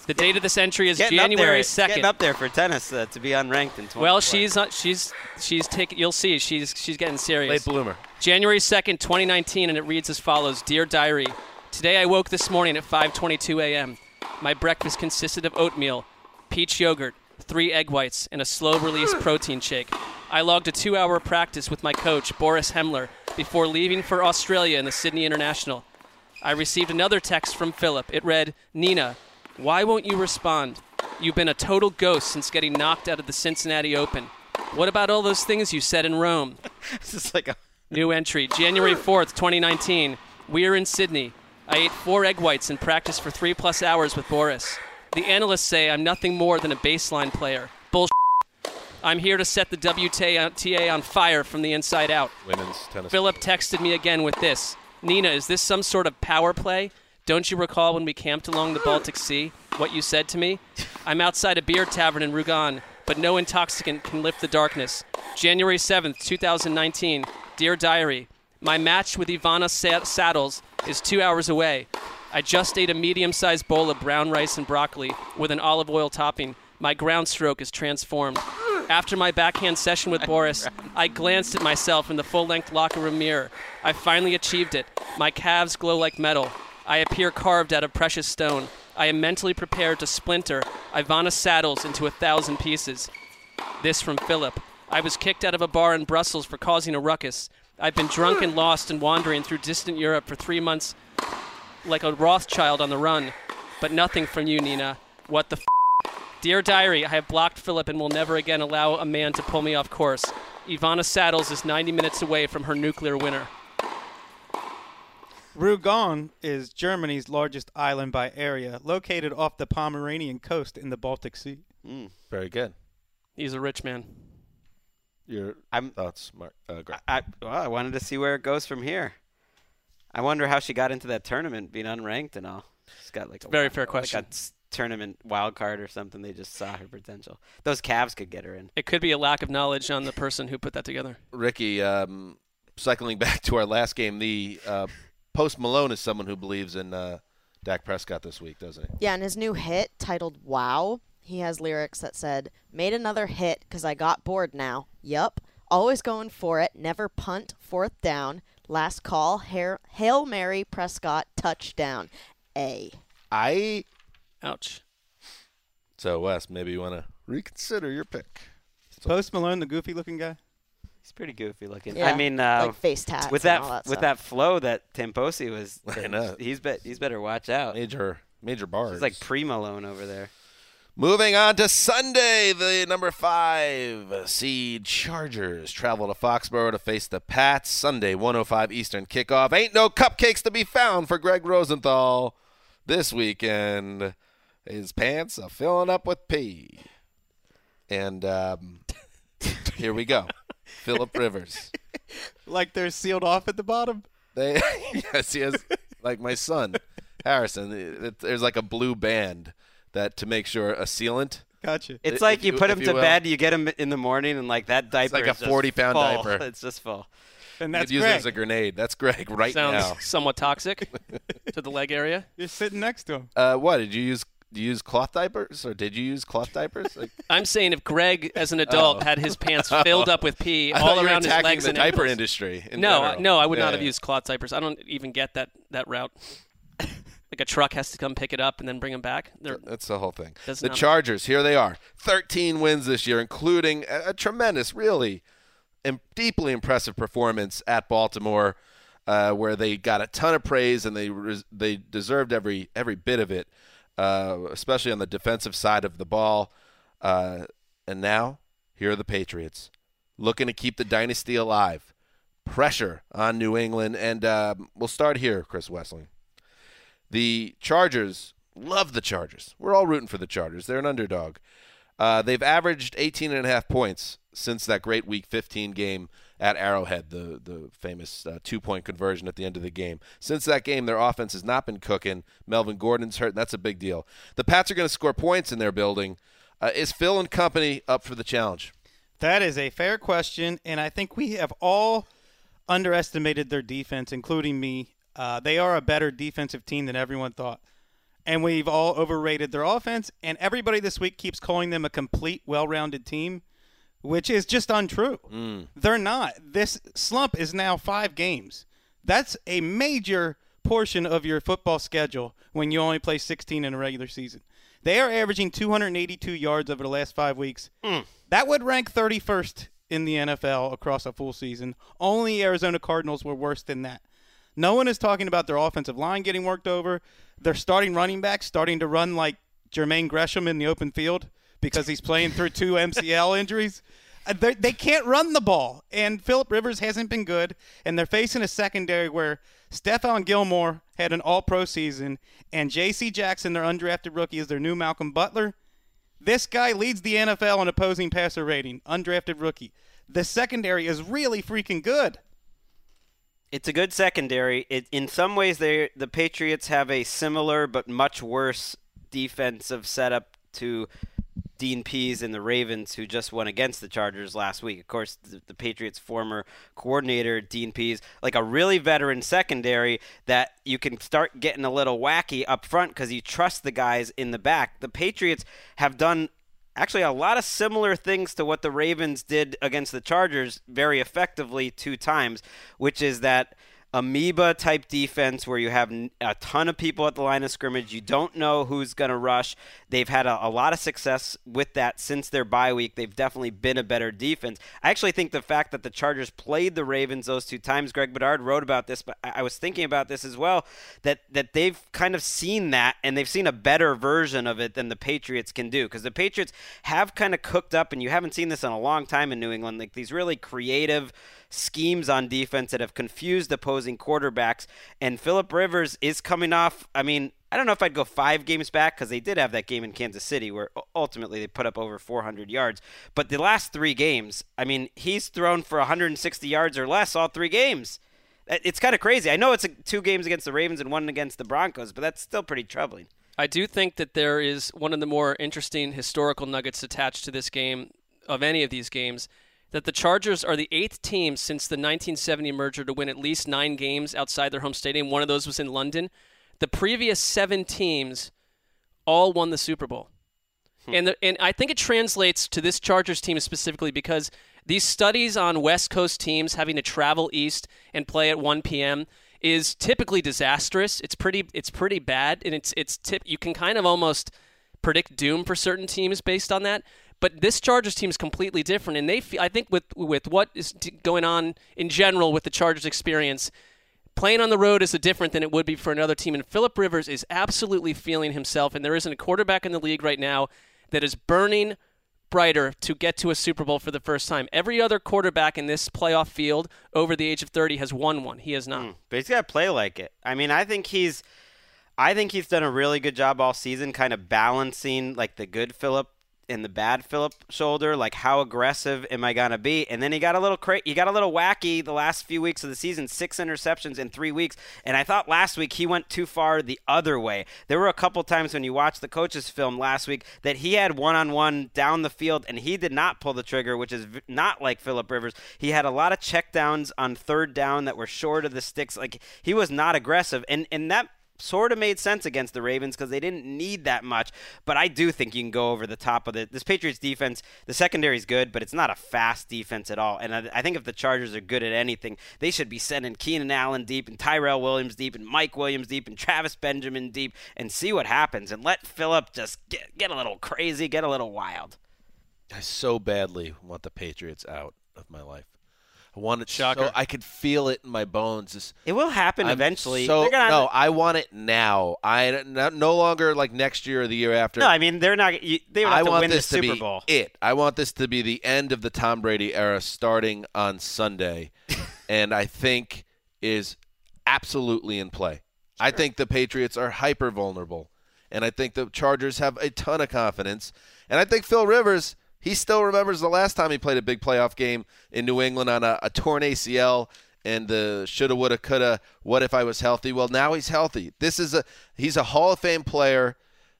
[SPEAKER 4] The date of this entry is
[SPEAKER 5] Getting
[SPEAKER 4] January
[SPEAKER 5] up there, Getting
[SPEAKER 4] 2nd.
[SPEAKER 5] up there for tennis uh, to be unranked in 20.
[SPEAKER 4] Well, she's not, she's she's taking. You'll see. She's she's getting serious.
[SPEAKER 2] Late bloomer.
[SPEAKER 4] January 2nd, 2019, and it reads as follows Dear Diary, today I woke this morning at 5.22 a.m. My breakfast consisted of oatmeal, peach yogurt, three egg whites, and a slow release protein shake. I logged a two hour practice with my coach, Boris Hemler, before leaving for Australia in the Sydney International. I received another text from Philip. It read, Nina, why won't you respond? You've been a total ghost since getting knocked out of the Cincinnati Open. What about all those things you said in Rome? <laughs>
[SPEAKER 5] This is like a <laughs>
[SPEAKER 4] New entry, January 4th, 2019. We're in Sydney. I ate four egg whites and practiced for three plus hours with Boris. The analysts say I'm nothing more than a baseline player. Bullshit. I'm here to set the WTA on fire from the inside out.
[SPEAKER 2] Women's tennis.
[SPEAKER 4] Philip texted me again with this Nina, is this some sort of power play? Don't you recall when we camped along the Baltic <gasps> Sea? What you said to me? I'm outside a beer tavern in Rügen, but no intoxicant can lift the darkness. January 7th, 2019. Dear Diary, my match with Ivana Saddles is two hours away. I just ate a medium sized bowl of brown rice and broccoli with an olive oil topping. My ground stroke is transformed. After my backhand session with <laughs> Boris, I glanced at myself in the full length locker room mirror. I finally achieved it. My calves glow like metal. I appear carved out of precious stone. I am mentally prepared to splinter Ivana Saddles into a thousand pieces. This from Philip. I was kicked out of a bar in Brussels for causing a ruckus. I've been drunk and lost and wandering through distant Europe for three months like a Rothschild on the run. But nothing from you, Nina. What the f? Dear Diary, I have blocked Philip and will never again allow a man to pull me off course. Ivana Saddles is 90 minutes away from her nuclear winner.
[SPEAKER 3] Rügen is Germany's largest island by area, located off the Pomeranian coast in the Baltic Sea.
[SPEAKER 2] Very good.
[SPEAKER 4] He's a rich man.
[SPEAKER 2] Your
[SPEAKER 5] I'm-
[SPEAKER 2] thoughts, Marc? Uh, Gregg.
[SPEAKER 5] I, well, I wanted to see where it goes from here. I wonder how she got into that tournament, being unranked and all. She's got like a
[SPEAKER 4] very
[SPEAKER 5] wi-
[SPEAKER 4] fair
[SPEAKER 5] like
[SPEAKER 4] question.
[SPEAKER 5] a s- tournament wild card or something. They just saw her potential. Those calves could get her in.
[SPEAKER 4] It could be a lack of knowledge on the person who put that together.
[SPEAKER 2] Ricky, um, cycling <laughs> back to our last game, the uh, Post Malone is someone who believes in uh, Dak Prescott this week, doesn't he?
[SPEAKER 6] Yeah, and his new hit titled Wow, he has lyrics that said, Made another hit 'cause I got bored now. Yup. Always going for it. Never punt. Fourth down. Last call. Hair, Hail Mary Prescott touchdown. A.
[SPEAKER 2] I
[SPEAKER 4] Ouch.
[SPEAKER 2] so Wes, maybe you want to reconsider your pick.
[SPEAKER 3] Post Malone, the goofy looking guy.
[SPEAKER 5] He's pretty goofy looking.
[SPEAKER 6] Yeah,
[SPEAKER 5] I mean, uh,
[SPEAKER 6] like face tats
[SPEAKER 5] with that,
[SPEAKER 6] that
[SPEAKER 5] with
[SPEAKER 6] stuff.
[SPEAKER 5] that flow that Tim Posey was. <laughs>
[SPEAKER 2] I know.
[SPEAKER 5] He's bet he's better watch out.
[SPEAKER 2] Major major bars.
[SPEAKER 5] He's like pre Malone over there.
[SPEAKER 2] Moving on to Sunday, the number five seed Chargers travel to Foxborough to face the Pats. Sunday, 105 Eastern kickoff. Ain't no cupcakes to be found for Gregg Rosenthal this weekend. His pants are filling up with pee. And um, here we go. <laughs> Philip Rivers.
[SPEAKER 3] Like they're sealed off at the bottom.
[SPEAKER 2] They <laughs> yes, he has like my son Harrison. It, there's like a blue band that to make sure a sealant.
[SPEAKER 3] Gotcha.
[SPEAKER 5] It's
[SPEAKER 2] If
[SPEAKER 5] like you
[SPEAKER 2] you-
[SPEAKER 5] put him
[SPEAKER 2] you
[SPEAKER 5] to
[SPEAKER 2] will.
[SPEAKER 5] bed, you get him in the morning, and like that diaper
[SPEAKER 2] like a
[SPEAKER 5] just
[SPEAKER 2] 40-pound
[SPEAKER 5] full.
[SPEAKER 2] diaper. <laughs>
[SPEAKER 5] It's just full.
[SPEAKER 3] And
[SPEAKER 2] You
[SPEAKER 3] that's
[SPEAKER 2] could use it as a grenade. That's Gregg right
[SPEAKER 4] Sounds
[SPEAKER 2] now.
[SPEAKER 4] somewhat toxic to the leg area.
[SPEAKER 3] You're sitting next to him.
[SPEAKER 2] Uh, what did you use? Do you use cloth diapers, or did you use cloth diapers? Like, <laughs>
[SPEAKER 4] I'm saying if Greg, as an adult,
[SPEAKER 2] Oh.
[SPEAKER 4] had his <laughs> pants filled up with pee all around his legs
[SPEAKER 2] the
[SPEAKER 4] and
[SPEAKER 2] diaper industry. in
[SPEAKER 4] No,
[SPEAKER 2] general.
[SPEAKER 4] no, I would
[SPEAKER 2] Yeah,
[SPEAKER 4] not have used cloth diapers. I don't even get that that route. <coughs> like a truck has to come pick it up and then bring them back. They're,
[SPEAKER 2] That's the whole thing. The Chargers, here they are, 13 wins this year, including a, a tremendous, really im- deeply impressive performance at Baltimore, uh, where they got a ton of praise and they res- they deserved every every bit of it, uh, especially on the defensive side of the ball. Uh, and now here are the Patriots, looking to keep the dynasty alive. Pressure on New England, and um, we'll start here, Chris Wesseling. The Chargers love the Chargers. We're all rooting for the Chargers. They're an underdog. Uh, they've averaged 18 and a half points since that great Week 15 game at Arrowhead, the the famous uh, two point conversion at the end of the game. Since that game, their offense has not been cooking. Melvin Gordon's hurt, and that's a big deal. The Pats are going to score points in their building. Uh, is Phil and company up for the challenge?
[SPEAKER 3] That is a fair question, and I think we have all underestimated their defense, including me. Uh, they are a better defensive team than everyone thought. And we've all overrated their offense, and everybody this week keeps calling them a complete, well rounded team, which is just untrue. Mm. They're not. This slump is now five games. That's a major portion of your football schedule when you only play 16 in a regular season. They are averaging 282 yards over the last five weeks. Mm. That would rank 31st in the NFL across a full season. Only Arizona Cardinals were worse than that. No one is talking about their offensive line getting worked over. Their starting running backs starting to run like Jermaine Gresham in the open field because he's playing through two MCL injuries. Uh, They they can't run the ball, and Philip Rivers hasn't been good, and they're facing a secondary where Stephon Gilmore had an All-Pro season, and J.C. Jackson, their undrafted rookie, is their new Malcolm Butler. This guy leads the NFL in opposing passer rating, undrafted rookie. The secondary is really freaking good.
[SPEAKER 5] It's a good secondary. It, in some ways, they the Patriots have a similar but much worse defensive setup to Dean Pees and the Ravens, who just won against the Chargers last week. Of course, the, the Patriots' former coordinator, Dean Pees, like a really veteran secondary that you can start getting a little wacky up front because you trust the guys in the back. The Patriots have done actually a lot of similar things to what the Ravens did against the Chargers very effectively two times, which is that amoeba type defense where you have a ton of people at the line of scrimmage. You don't know who's going to rush. They've had a, a lot of success with that since their bye week. They've definitely been a better defense. I actually think the fact that the Chargers played the Ravens those two times, Greg Bedard wrote about this, but I, I was thinking about this as well, that, that they've kind of seen that and they've seen a better version of it than the Patriots can do. Because the Patriots have kind of cooked up, and you haven't seen this in a long time in New England, like these really creative schemes on defense that have confused opposing quarterbacks. And Philip Rivers is coming off, I mean, I don't know if I'd go five games back because they did have that game in Kansas City where ultimately they put up over 400 yards. But the last three games, I mean, he's thrown for 160 yards or less all three games. It's kind of crazy. I know it's two games against the Ravens and one against the Broncos, but that's still pretty troubling.
[SPEAKER 4] I do think that there is one of the more interesting historical nuggets attached to this game of any of these games. That the Chargers are the eighth team since the 1970 merger to win at least nine games outside their home stadium. One of those was in London. The previous seven teams all won the Super Bowl. Hmm. And, the, and I think it translates to this Chargers team specifically because these studies on West Coast teams having to travel east and play at 1 p.m. is typically disastrous. It's pretty it's pretty bad, and it's it's tip. You can kind of almost predict doom for certain teams based on that. But this Chargers team is completely different, and they feel, I think with with what is going on in general with the Chargers experience, playing on the road is a different than it would be for another team. And Philip Rivers is absolutely feeling himself, and there isn't a quarterback in the league right now that is burning brighter to get to a Super Bowl for the first time. Every other quarterback in this playoff field over the age of 30 has won one. He has not. Hmm.
[SPEAKER 5] But he's got to play like it. I mean, I think he's, I think he's done a really good job all season, kind of balancing like the good Philip and the bad Philip shoulder. Like, how aggressive am I gonna be? And then he got a little cra- he got a little wacky the last few weeks of the season. Six interceptions in three weeks, and I thought last week he went too far the other way. There were a couple times when you watched the coaches film last week that he had one-on-one down the field, and he did not pull the trigger, which is v- not like Philip Rivers. He had a lot of checkdowns on third down that were short of the sticks. Like he was not aggressive, and and that sort of made sense against the Ravens because they didn't need that much. But I do think you can go over the top of it. This Patriots defense, the secondary is good, but it's not a fast defense at all. And I, I think if the Chargers are good at anything, they should be sending Keenan Allen deep and Tyrell Williams deep and Mike Williams deep and Travis Benjamin deep and see what happens and let Phillip just get, get a little crazy, get a little wild.
[SPEAKER 2] I so badly want the Patriots out of my life. I want it
[SPEAKER 4] Shocker.
[SPEAKER 2] so I could feel it in my bones. Just,
[SPEAKER 5] It will happen
[SPEAKER 2] I'm
[SPEAKER 5] eventually.
[SPEAKER 2] So
[SPEAKER 5] gonna-
[SPEAKER 2] no, I want it now. I no, no longer like next year or the year after.
[SPEAKER 5] no, I mean they're not. You, they would have
[SPEAKER 2] I
[SPEAKER 5] to
[SPEAKER 2] want
[SPEAKER 5] win
[SPEAKER 2] this
[SPEAKER 5] the
[SPEAKER 2] to
[SPEAKER 5] Super
[SPEAKER 2] be
[SPEAKER 5] Bowl.
[SPEAKER 2] it. I want this to be the end of the Tom Brady era, starting on Sunday, <laughs> and I think is absolutely in play. I think the Patriots are hyper vulnerable, and I think the Chargers have a ton of confidence, and I think Phil Rivers. He still remembers the last time he played a big playoff game in New England on a, a torn ACL and the shoulda, woulda, coulda. What if I was healthy? Well, now he's healthy. This is a he's a Hall of Fame player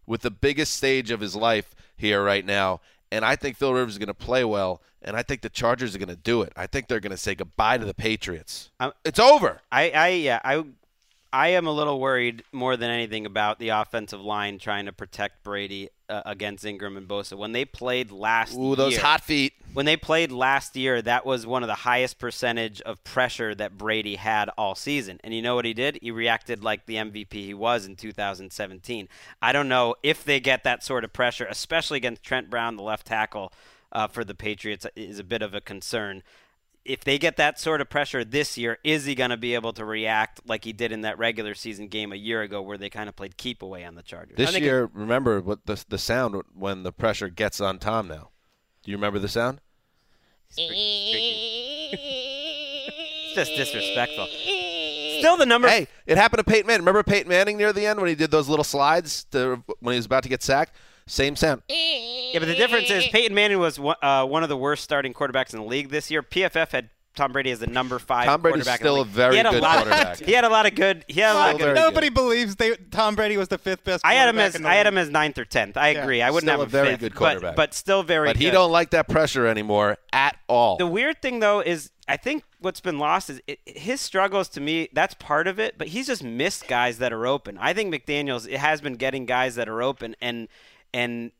[SPEAKER 2] with the biggest stage of his life here right now. And I think Phil Rivers is going to play well, and I think the Chargers are going to do it. I think they're going to say goodbye to the Patriots.
[SPEAKER 5] I'm-
[SPEAKER 2] it's over.
[SPEAKER 5] I, I yeah, I I am a little worried more than anything about the offensive line trying to protect Brady uh, against Ingram and Bosa. When they played last
[SPEAKER 2] Ooh, those
[SPEAKER 5] year,
[SPEAKER 2] hot feet.
[SPEAKER 5] when they played last year, that was one of the highest percentage of pressure that Brady had all season. And you know what he did? He reacted like the MVP he was in 2017. I don't know if they get that sort of pressure, especially against Trent Brown, the left tackle. uh, for the Patriots is a bit of a concern. If they get that sort of pressure this year, is he going to be able to react like he did in that regular season game a year ago, where they kind of played keep away on the Chargers?
[SPEAKER 2] This
[SPEAKER 4] think
[SPEAKER 2] year, remember what the the sound when the pressure gets on Tom. Now, do you remember the sound? <laughs>
[SPEAKER 5] It's just disrespectful. Still, the number.
[SPEAKER 2] Hey, it happened to Peyton Manning. Remember Peyton Manning near the end when he did those little slides to, when he was about to get sacked? Same sound.
[SPEAKER 5] Yeah, but the difference is Peyton Manning was one, uh, one of the worst starting quarterbacks in the league this year. PFF had Tom Brady as the number five.
[SPEAKER 2] Tom Brady's
[SPEAKER 5] quarterback in
[SPEAKER 2] still
[SPEAKER 5] the
[SPEAKER 2] a very
[SPEAKER 5] he had a
[SPEAKER 2] good
[SPEAKER 5] lot
[SPEAKER 2] quarterback.
[SPEAKER 5] Of, he had a lot of good. He had a lot of good.
[SPEAKER 3] Nobody
[SPEAKER 2] good.
[SPEAKER 3] believes they, Tom Brady was the fifth best.
[SPEAKER 5] I had him as I had him as ninth or tenth. I
[SPEAKER 3] Yeah.
[SPEAKER 5] agree. I wouldn't
[SPEAKER 2] Still
[SPEAKER 5] have
[SPEAKER 2] a very
[SPEAKER 5] fifth,
[SPEAKER 2] good
[SPEAKER 5] but-
[SPEAKER 2] quarterback.
[SPEAKER 5] but, still very.
[SPEAKER 2] But he
[SPEAKER 5] good.
[SPEAKER 2] don't like that pressure anymore at all.
[SPEAKER 5] The weird thing though is I think what's been lost is it, his struggles to me. That's part of it, but he's just missed guys that are open. I think McDaniels it has been getting guys that are open, and and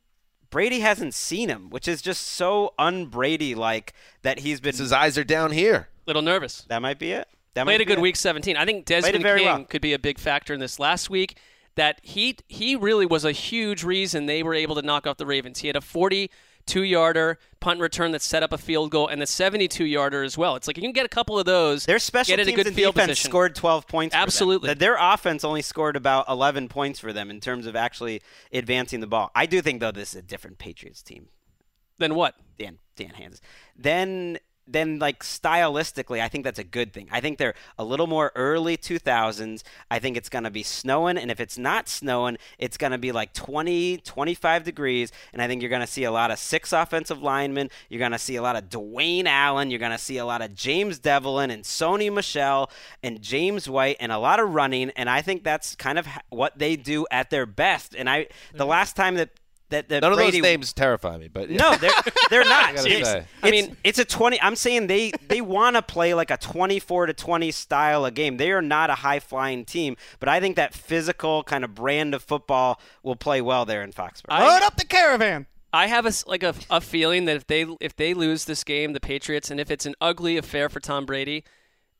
[SPEAKER 5] Brady hasn't seen him, which is just so un-Brady like that he's been.
[SPEAKER 2] his eyes are down here.
[SPEAKER 4] Little nervous.
[SPEAKER 5] that might be it. That might
[SPEAKER 4] Played a good
[SPEAKER 5] it.
[SPEAKER 4] week 17. I think Desmond
[SPEAKER 5] very
[SPEAKER 4] King
[SPEAKER 5] well.
[SPEAKER 4] could be a big factor in this last week. That he he really was a huge reason they were able to knock off the Ravens. He had a 42 yarder punt return that set up a field goal and the 72 yarder as well. It's like you can get a couple of those.
[SPEAKER 5] Their special
[SPEAKER 4] get in a
[SPEAKER 5] teams
[SPEAKER 4] good
[SPEAKER 5] and
[SPEAKER 4] field
[SPEAKER 5] defense
[SPEAKER 4] position.
[SPEAKER 5] scored 12 points. for them.
[SPEAKER 4] Absolutely.
[SPEAKER 5] Their offense only scored about 11 points for them in terms of actually advancing the ball. I do think though this is a different Patriots team.
[SPEAKER 4] Then what?
[SPEAKER 5] Dan Dan Hands. Then then like stylistically, I think that's a good thing. I think they're a little more early 2000s. I think it's going to be snowing and if it's not snowing, it's going to be like 20, 25 degrees and I think you're going to see a lot of six offensive linemen. You're going to see a lot of Dwayne Allen, you're going to see a lot of James Develin and Sony Michel and James White and a lot of running and I think that's kind of what they do at their best. And I the mm-hmm. last time that that, that
[SPEAKER 2] None
[SPEAKER 5] Brady
[SPEAKER 2] of those names terrify me, but
[SPEAKER 5] no, they're they're <laughs> not.
[SPEAKER 2] gotta
[SPEAKER 5] It's-
[SPEAKER 4] I mean-
[SPEAKER 5] it's a twenty. I'm saying they they want to play like a 24 to 20 style of game. They are not a high flying team, but I think that physical kind of brand of football will play well there in Foxborough.
[SPEAKER 4] I-
[SPEAKER 3] Load up the caravan.
[SPEAKER 4] I have a s- like a, a feeling that if they if they lose this game, the Patriots, and if it's an ugly affair for Tom Brady,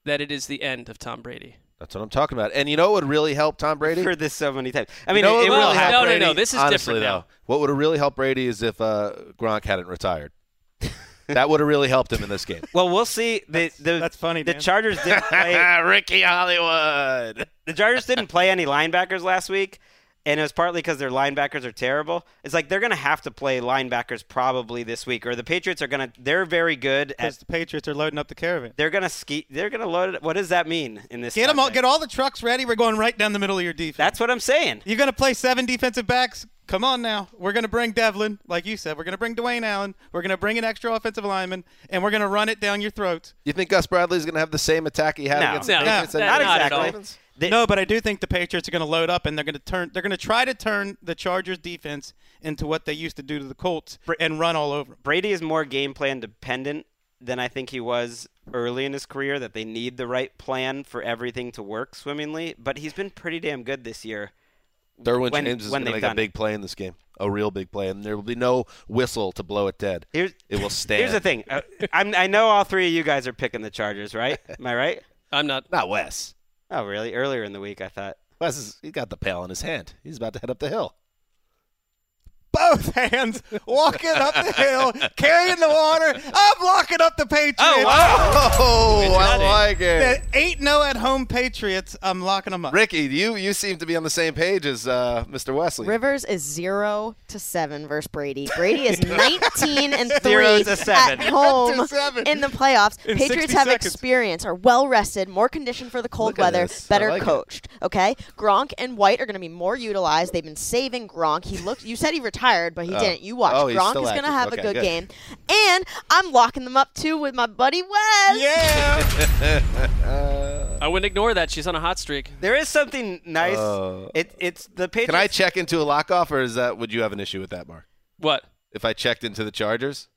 [SPEAKER 4] that it is the end of Tom Brady.
[SPEAKER 2] That's what I'm talking about. And you know what would really help Tom Brady?
[SPEAKER 5] I've heard this so many times. I mean,
[SPEAKER 2] you know
[SPEAKER 5] it, it will
[SPEAKER 2] really
[SPEAKER 5] happen.
[SPEAKER 2] help
[SPEAKER 4] No, no, no,
[SPEAKER 2] Brady?
[SPEAKER 4] this is
[SPEAKER 2] Honestly,
[SPEAKER 4] different now.
[SPEAKER 2] though, What would have really helped Brady is if uh, Gronk hadn't retired. <laughs> that would have really helped him in this game.
[SPEAKER 5] Well, we'll see. The, the,
[SPEAKER 3] that's funny,
[SPEAKER 5] The
[SPEAKER 3] Dan.
[SPEAKER 5] Chargers didn't <laughs> play.
[SPEAKER 2] Ricky Hollywood.
[SPEAKER 5] the Chargers didn't play any linebackers last week, and it was partly because their linebackers are terrible. It's like they're going to have to play linebackers probably this week, or the Patriots are going to. They're very good
[SPEAKER 3] Because the Patriots are loading up the caravan.
[SPEAKER 5] They're going to ski. They're going to load it. What does that mean in this?
[SPEAKER 3] Get them all. Get all the trucks ready. We're going right down the middle of your defense.
[SPEAKER 5] That's what I'm saying.
[SPEAKER 3] You're going to play seven defensive backs? Come on now. We're going to bring Develin, like you said. We're going to bring Dwayne Allen. We're going to bring an extra offensive lineman, and we're going to run it down your throats.
[SPEAKER 2] You think Gus Bradley's going to have the same attack he had
[SPEAKER 5] No.
[SPEAKER 2] against
[SPEAKER 4] No,
[SPEAKER 2] the Patriots?
[SPEAKER 4] no,
[SPEAKER 2] and
[SPEAKER 4] not
[SPEAKER 2] against the
[SPEAKER 4] exactly.
[SPEAKER 2] Ravens?
[SPEAKER 5] They-
[SPEAKER 3] no, but I do think the Patriots are going to load up, and they're going to turn. They're going to try to turn the Chargers' defense into what they used to do to the Colts and run all over them.
[SPEAKER 5] Brady is more game plan dependent than I think he was early in his career. That they need the right plan for everything to work swimmingly. But he's been pretty damn good this year.
[SPEAKER 2] Derwin
[SPEAKER 5] when-
[SPEAKER 2] James is going to
[SPEAKER 5] they've
[SPEAKER 2] make a
[SPEAKER 5] done
[SPEAKER 2] big play in this game, a real big play, and there will be no whistle to blow it dead.
[SPEAKER 5] Here's
[SPEAKER 2] It will stand. <laughs>
[SPEAKER 5] Here's the thing. Uh, I'm, I know all three of you guys are picking the Chargers, right? Am I right?
[SPEAKER 4] I'm not.
[SPEAKER 2] Not Wes.
[SPEAKER 5] Oh, really? Earlier in the week, I thought.
[SPEAKER 2] Wes is he got the pail in his hand. He's about to head up the hill.
[SPEAKER 3] Both <laughs> hands walking up the hill, carrying the water. I'm locking up the Patriots.
[SPEAKER 2] Oh, <laughs> I like it.
[SPEAKER 3] The 8 0 at home Patriots, I'm locking them up.
[SPEAKER 2] Ricky, you you seem to be on the same page as uh, Mr. Wesley.
[SPEAKER 6] Rivers is zero to seven versus Brady. Brady is <laughs> 19 and
[SPEAKER 5] Zero
[SPEAKER 6] three
[SPEAKER 5] to seven.
[SPEAKER 6] at home
[SPEAKER 3] seven.
[SPEAKER 6] in the playoffs.
[SPEAKER 3] In
[SPEAKER 6] Patriots have
[SPEAKER 3] seconds.
[SPEAKER 6] experience, are well rested, more conditioned for the cold
[SPEAKER 2] Look
[SPEAKER 6] weather, better
[SPEAKER 2] like it.
[SPEAKER 6] coached. Okay, Gronk and White are going to be more utilized. They've been saving Gronk. He looked. You said he retired, but he
[SPEAKER 2] Oh.
[SPEAKER 6] didn't. You watch.
[SPEAKER 2] Oh,
[SPEAKER 6] Gronk is going to have
[SPEAKER 2] Okay,
[SPEAKER 6] a good,
[SPEAKER 2] good.
[SPEAKER 6] game, and I'm locking them up too with my buddy Wes.
[SPEAKER 3] Yeah. <laughs>
[SPEAKER 4] I wouldn't ignore that. She's on a hot streak.
[SPEAKER 5] There is something nice.
[SPEAKER 2] Uh,
[SPEAKER 5] it, it's the Patriots.
[SPEAKER 2] Can I check into a lock off, or is that would you have an issue with that, Marc?
[SPEAKER 4] What?
[SPEAKER 2] If I checked into the Chargers,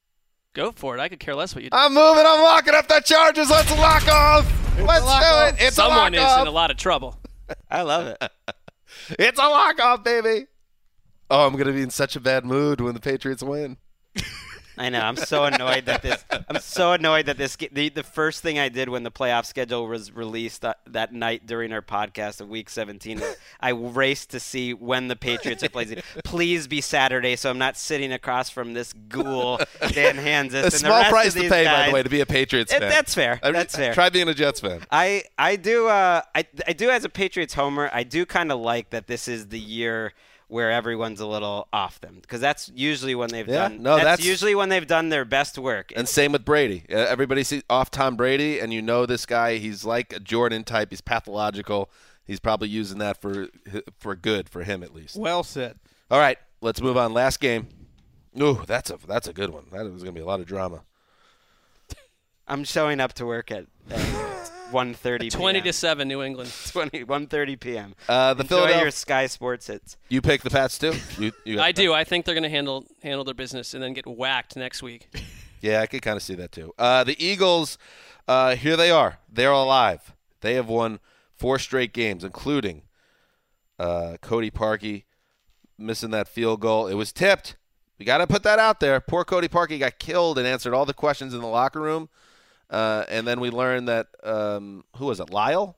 [SPEAKER 4] Go for it. I could care less what you do.
[SPEAKER 2] I'm moving. I'm locking up the Chargers. Let's lock off. Let's
[SPEAKER 3] lock
[SPEAKER 2] do
[SPEAKER 3] off.
[SPEAKER 2] it. It's
[SPEAKER 4] Someone
[SPEAKER 2] a
[SPEAKER 4] is
[SPEAKER 2] lock
[SPEAKER 4] in a lot of trouble.
[SPEAKER 5] I love it. <laughs>
[SPEAKER 2] It's a lock off, baby. Oh, I'm gonna be in such a bad mood when the Patriots win.
[SPEAKER 5] I know. I'm so annoyed that this. I'm so annoyed that this. The, the first thing I did when the playoff schedule was released that, that night during our podcast of Week 17, I raced to see when the Patriots are playing. Please be Saturday, so I'm not sitting across from this ghoul Dan Hanzus.
[SPEAKER 2] A
[SPEAKER 5] and the
[SPEAKER 2] small price to pay, by the way, to be a Patriots
[SPEAKER 5] It-
[SPEAKER 2] fan.
[SPEAKER 5] that's fair.
[SPEAKER 2] I-
[SPEAKER 5] That's fair.
[SPEAKER 2] Try being a Jets fan.
[SPEAKER 5] I I do uh I I do as a Patriots homer I do kind of like that this is the year where everyone's a little off them because that's usually when they've
[SPEAKER 2] Yeah,
[SPEAKER 5] done
[SPEAKER 2] no,
[SPEAKER 5] that's,
[SPEAKER 2] that's-
[SPEAKER 5] usually when they've done their best work.
[SPEAKER 2] And same with Brady. Uh, Everybody sees off Tom Brady, and you know this guy. He's like a Jordan type. He's pathological. He's probably using that for for good for him at least.
[SPEAKER 3] Well said.
[SPEAKER 2] All right, let's move on. Last game. Ooh, that's a that's a good one. That was going to be a lot of drama.
[SPEAKER 5] I'm showing up to work at, at 1:30
[SPEAKER 4] Twenty
[SPEAKER 5] p.m.
[SPEAKER 4] to seven, New England. <laughs>
[SPEAKER 5] 20 1:30 p.m.
[SPEAKER 2] Uh, the
[SPEAKER 5] Enjoy
[SPEAKER 2] Philadelphia.
[SPEAKER 5] your Sky Sports hits.
[SPEAKER 2] You pick the Pats too. <laughs> You, you got
[SPEAKER 4] I
[SPEAKER 2] the
[SPEAKER 4] do. I think they're going to handle handle their business and then get whacked next week. <laughs>
[SPEAKER 2] Yeah, I could kind of see that too. Uh, the Eagles, uh, here they are. They're alive. They have won four straight games, including uh, Cody Parkey missing that field goal. It was tipped. We got to put that out there. Poor Cody Parkey got killed and answered all the questions in the locker room. Uh, and then we learned that um, who was it? Lyle,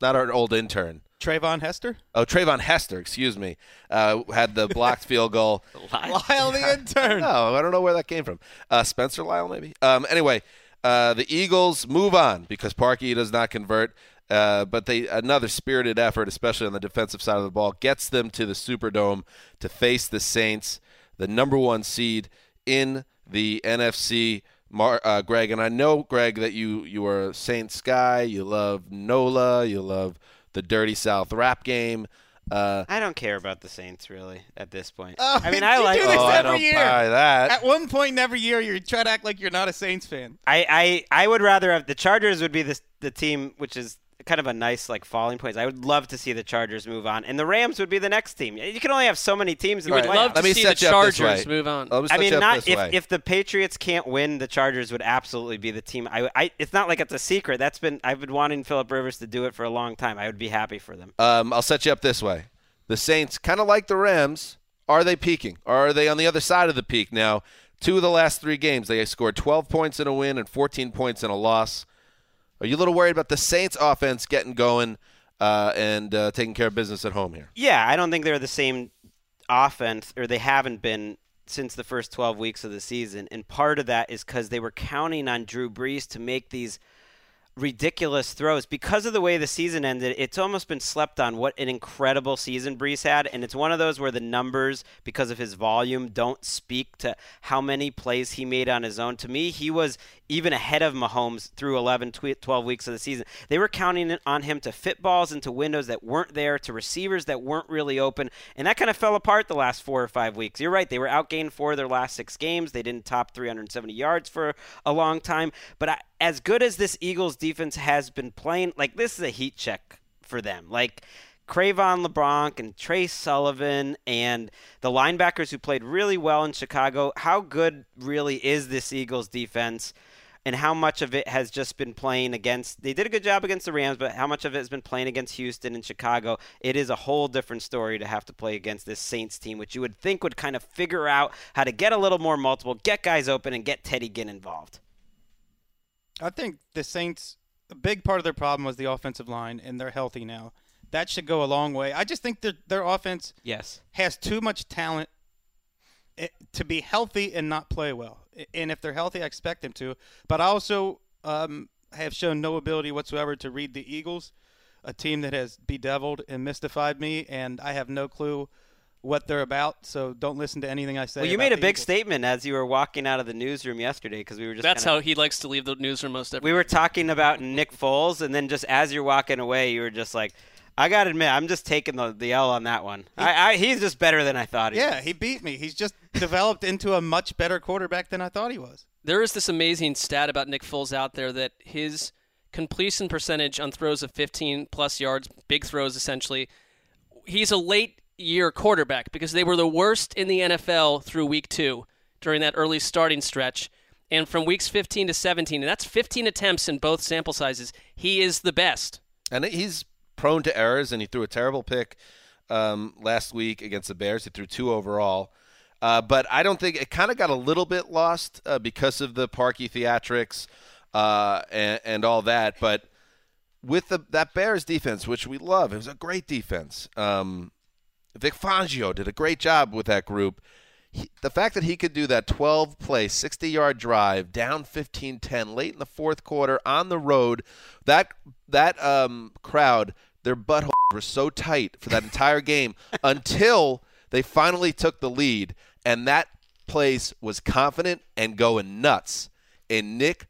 [SPEAKER 2] not our old intern.
[SPEAKER 3] Treyvon Hester?
[SPEAKER 2] Oh, Treyvon Hester, excuse me, uh, had the blocked <laughs> field goal.
[SPEAKER 3] Lyle the intern.
[SPEAKER 2] No, I don't know where that came from. Uh, Spencer Lyle, maybe. Um, anyway, uh, the Eagles move on because Parkey does not convert. Uh, but they another spirited effort, especially on the defensive side of the ball, gets them to the Superdome to face the Saints, the number one seed in the NFC. Mar- uh, Gregg, and I know, Gregg, that you you are a Saints guy. You love Nola. You love the Dirty South rap game. Uh,
[SPEAKER 5] I don't care about the Saints really at this point.
[SPEAKER 3] Oh,
[SPEAKER 5] I mean, <laughs> I
[SPEAKER 3] you
[SPEAKER 5] like
[SPEAKER 3] do this
[SPEAKER 2] oh, I don't
[SPEAKER 3] year.
[SPEAKER 2] buy that.
[SPEAKER 3] At one point in every year, you try to act like you're not a Saints fan.
[SPEAKER 5] I, I, I would rather have the Chargers would be the the team which is kind of a nice like falling point. I would love to see the Chargers move on, and the Rams would be the next team. You can only have so many teams. In
[SPEAKER 4] You
[SPEAKER 5] the
[SPEAKER 4] would
[SPEAKER 5] playoffs.
[SPEAKER 4] love to
[SPEAKER 2] Let me
[SPEAKER 4] see the
[SPEAKER 2] set you up this
[SPEAKER 4] Chargers move on.
[SPEAKER 5] I mean, not if,
[SPEAKER 2] way.
[SPEAKER 5] if the Patriots can't win, the Chargers would absolutely be the team. I, I it's not like it's a secret. That's been I've been wanting Philip Rivers to do it for a long time. I would be happy for them.
[SPEAKER 2] Um, I'll set you up this way. The Saints, kind of like the Rams, are they peaking? Or are they on the other side of the peak now? Two of the last three games, they scored 12 points in a win and 14 points in a loss. Are you a little worried about the Saints' offense getting going uh, and uh, taking care of business at home here?
[SPEAKER 5] Yeah, I don't think they're the same offense, or they haven't been since the first 12 weeks of the season. And part of that is because they were counting on Drew Brees to make these ridiculous throws because of the way the season ended. It's almost been slept on what an incredible season Brees had, and it's one of those where the numbers, because of his volume, don't speak to how many plays he made on his own. To me, he was even ahead of Mahomes through 11, 12 weeks of the season. They were counting on him to fit balls into windows that weren't there, to receivers that weren't really open, and that kind of fell apart the last four or five weeks. You're right; they were outgained four of their last six games. They didn't top 370 yards for a long time, but I, as good as this Eagles defense has been playing, like this is a heat check for them. Like Cre'Von LeBlanc and Tre Sullivan and the linebackers who played really well in Chicago. How good really is this Eagles defense? And how much of it has just been playing against? They did a good job against the Rams, but how much of it has been playing against Houston and Chicago? It is a whole different story to have to play against this Saints team, which you would think would kind of figure out how to get a little more multiple, get guys open, and get Teddy Ginn involved.
[SPEAKER 3] I think the Saints, a big part of their problem was the offensive line, and they're healthy now. That should go a long way. I just think their their offense
[SPEAKER 5] Yes.
[SPEAKER 3] has too much talent eh, to be healthy and not play well. And if they're healthy, I expect them to. But I also um, have shown no ability whatsoever to read the Eagles, a team that has bedeviled and mystified me, and I have no clue what they're about. So don't listen to anything I say.
[SPEAKER 5] Well, you made a big
[SPEAKER 3] Eagles.
[SPEAKER 5] statement as you were walking out of the newsroom yesterday because we were just
[SPEAKER 4] That's
[SPEAKER 5] kinda-
[SPEAKER 4] how he likes to leave the newsroom most every.
[SPEAKER 5] we were talking about Nick Foles, and then just as you're walking away, you were just like, "I gotta admit, I'm just taking the, the L on that one. I, I he's just better than I thought he
[SPEAKER 3] Yeah,
[SPEAKER 5] was."
[SPEAKER 3] he beat me. He's just developed into a much better quarterback than I thought he was.
[SPEAKER 4] There is this amazing stat about Nick Foles out there that his completion percentage on throws of 15 plus yards, big throws essentially, he's a late year quarterback because they were the worst in the NFL through week two during that early starting stretch. And from weeks 15 to 17, and that's 15 attempts in both sample sizes, he is the best.
[SPEAKER 2] And he's prone to errors, and he threw a terrible pick um, last week against the Bears. He threw two overall. Uh, but I don't think it kind of got a little bit lost uh, because of the Parkey theatrics uh, and, and all that. But with the, that Bears defense, which we love, it was a great defense. Um, Vic Fangio did a great job with that group. He, the fact that he could do that 12 play, 60 yard drive down 15 10 late in the fourth quarter on the road, that, that um, crowd, their buttholes were so tight for that entire game <laughs> until they finally took the lead, and that place was confident and going nuts. And Nick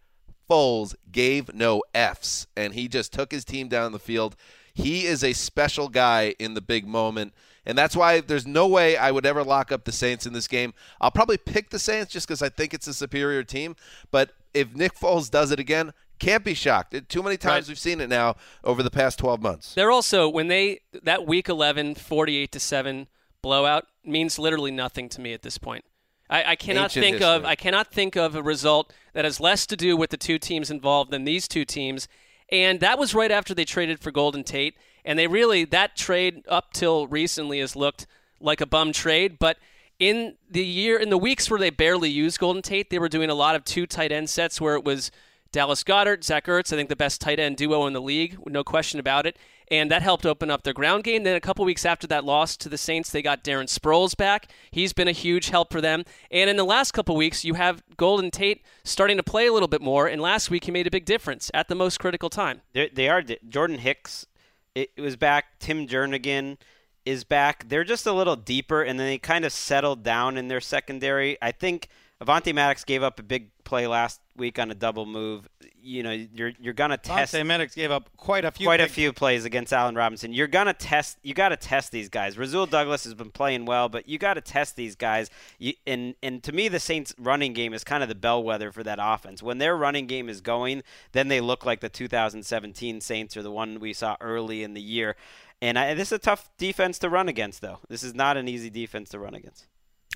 [SPEAKER 2] Foles gave no F's, and he just took his team down the field. He is a special guy in the big moment, and that's why there's no way I would ever lock up the Saints in this game. I'll probably pick the Saints just because I think it's a superior team, but if Nick Foles does it again, can't be shocked. It, too many times
[SPEAKER 4] Right.
[SPEAKER 2] we've seen it now over the past 12 months.
[SPEAKER 4] They're also when they that week 11 48 to 7 blowout means literally nothing to me at this point. I, I cannot
[SPEAKER 2] Ancient
[SPEAKER 4] think of. I cannot think of a result that has less to do with the two teams involved than these two teams. And that was right after they traded for Golden Tate. And they really that trade up till recently has looked like a bum trade, but in the year in the weeks where they barely used Golden Tate, they were doing a lot of two tight end sets where it was Dallas Goedert, Zach Ertz, I think the best tight end duo in the league, no question about it. And that helped open up their ground game. Then a couple weeks after that loss to the Saints, they got Darren Sproles back. He's been a huge help for them. And in the last couple weeks, you have Golden Tate starting to play a little bit more. And last week, he made a big difference at the most critical time.
[SPEAKER 5] They're, they are Jordan Hicks. It, was back. Tim Jernigan is back. They're just a little deeper, and then they kind of settled down in their secondary. I think Avonte Maddox gave up a big play last week on a double move. You know, you're you're gonna test
[SPEAKER 3] Vontae Maddox gave up quite a few.
[SPEAKER 5] quite a few plays against Allen Robinson. You're gonna test. You got to test these guys. Rasul Douglas has been playing well, but you got to test these guys. You, and and to me, the Saints' running game is kind of the bellwether for that offense. When their running game is going, then they look like the 2017 Saints or the one we saw early in the year. And I, this is a tough defense to run against, though. This is not an easy defense to run against.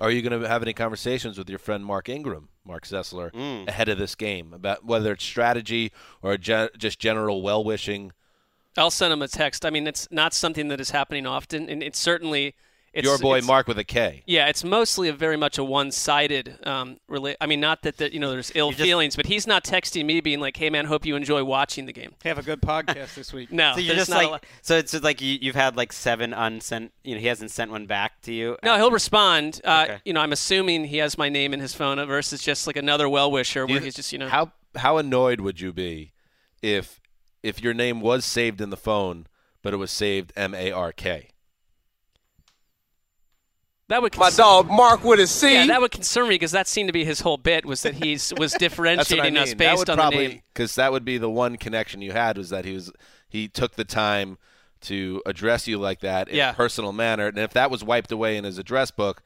[SPEAKER 2] Are you going to have any conversations with your friend Mark Ingram, Marc Sessler,
[SPEAKER 5] Mm.
[SPEAKER 2] ahead of this game about whether it's strategy or gen- just general well wishing?
[SPEAKER 4] I'll send him a text. I mean, it's not something that is happening often, and it's certainly it's,
[SPEAKER 2] Your boy
[SPEAKER 4] it's-
[SPEAKER 2] Mark with a K.
[SPEAKER 4] Yeah, it's mostly a very much a one-sided. Um, rela- I mean, not that, that you know there's ill
[SPEAKER 5] just-
[SPEAKER 4] feelings, but he's not texting me being like, "Hey man, hope you enjoy watching the game."
[SPEAKER 3] Have a good podcast this week. <laughs>
[SPEAKER 4] No,
[SPEAKER 5] So you're just
[SPEAKER 4] not
[SPEAKER 5] like,
[SPEAKER 4] lot-
[SPEAKER 5] so it's just like you, you've had like seven unsent. You know, he hasn't sent one back to you.
[SPEAKER 4] no, he'll respond. Uh,
[SPEAKER 5] Okay.
[SPEAKER 4] You know, I'm assuming he has my name in his phone versus just like another well wisher where he's just you know.
[SPEAKER 2] How how annoyed would you be if if your name was saved in the phone, but it was saved M A R K?
[SPEAKER 4] That would
[SPEAKER 9] My dog Marc with a C.
[SPEAKER 4] Yeah, that would concern me because that seemed to be his whole bit was that he's was <laughs>
[SPEAKER 2] what I
[SPEAKER 4] differentiating
[SPEAKER 2] mean.
[SPEAKER 4] us
[SPEAKER 2] that
[SPEAKER 4] based
[SPEAKER 2] would
[SPEAKER 4] on
[SPEAKER 2] probably
[SPEAKER 4] the name.
[SPEAKER 2] because that would be the one connection you had was that he was he took the time to address you like that in
[SPEAKER 4] Yeah.
[SPEAKER 2] a personal manner, and if that was wiped away in his address book,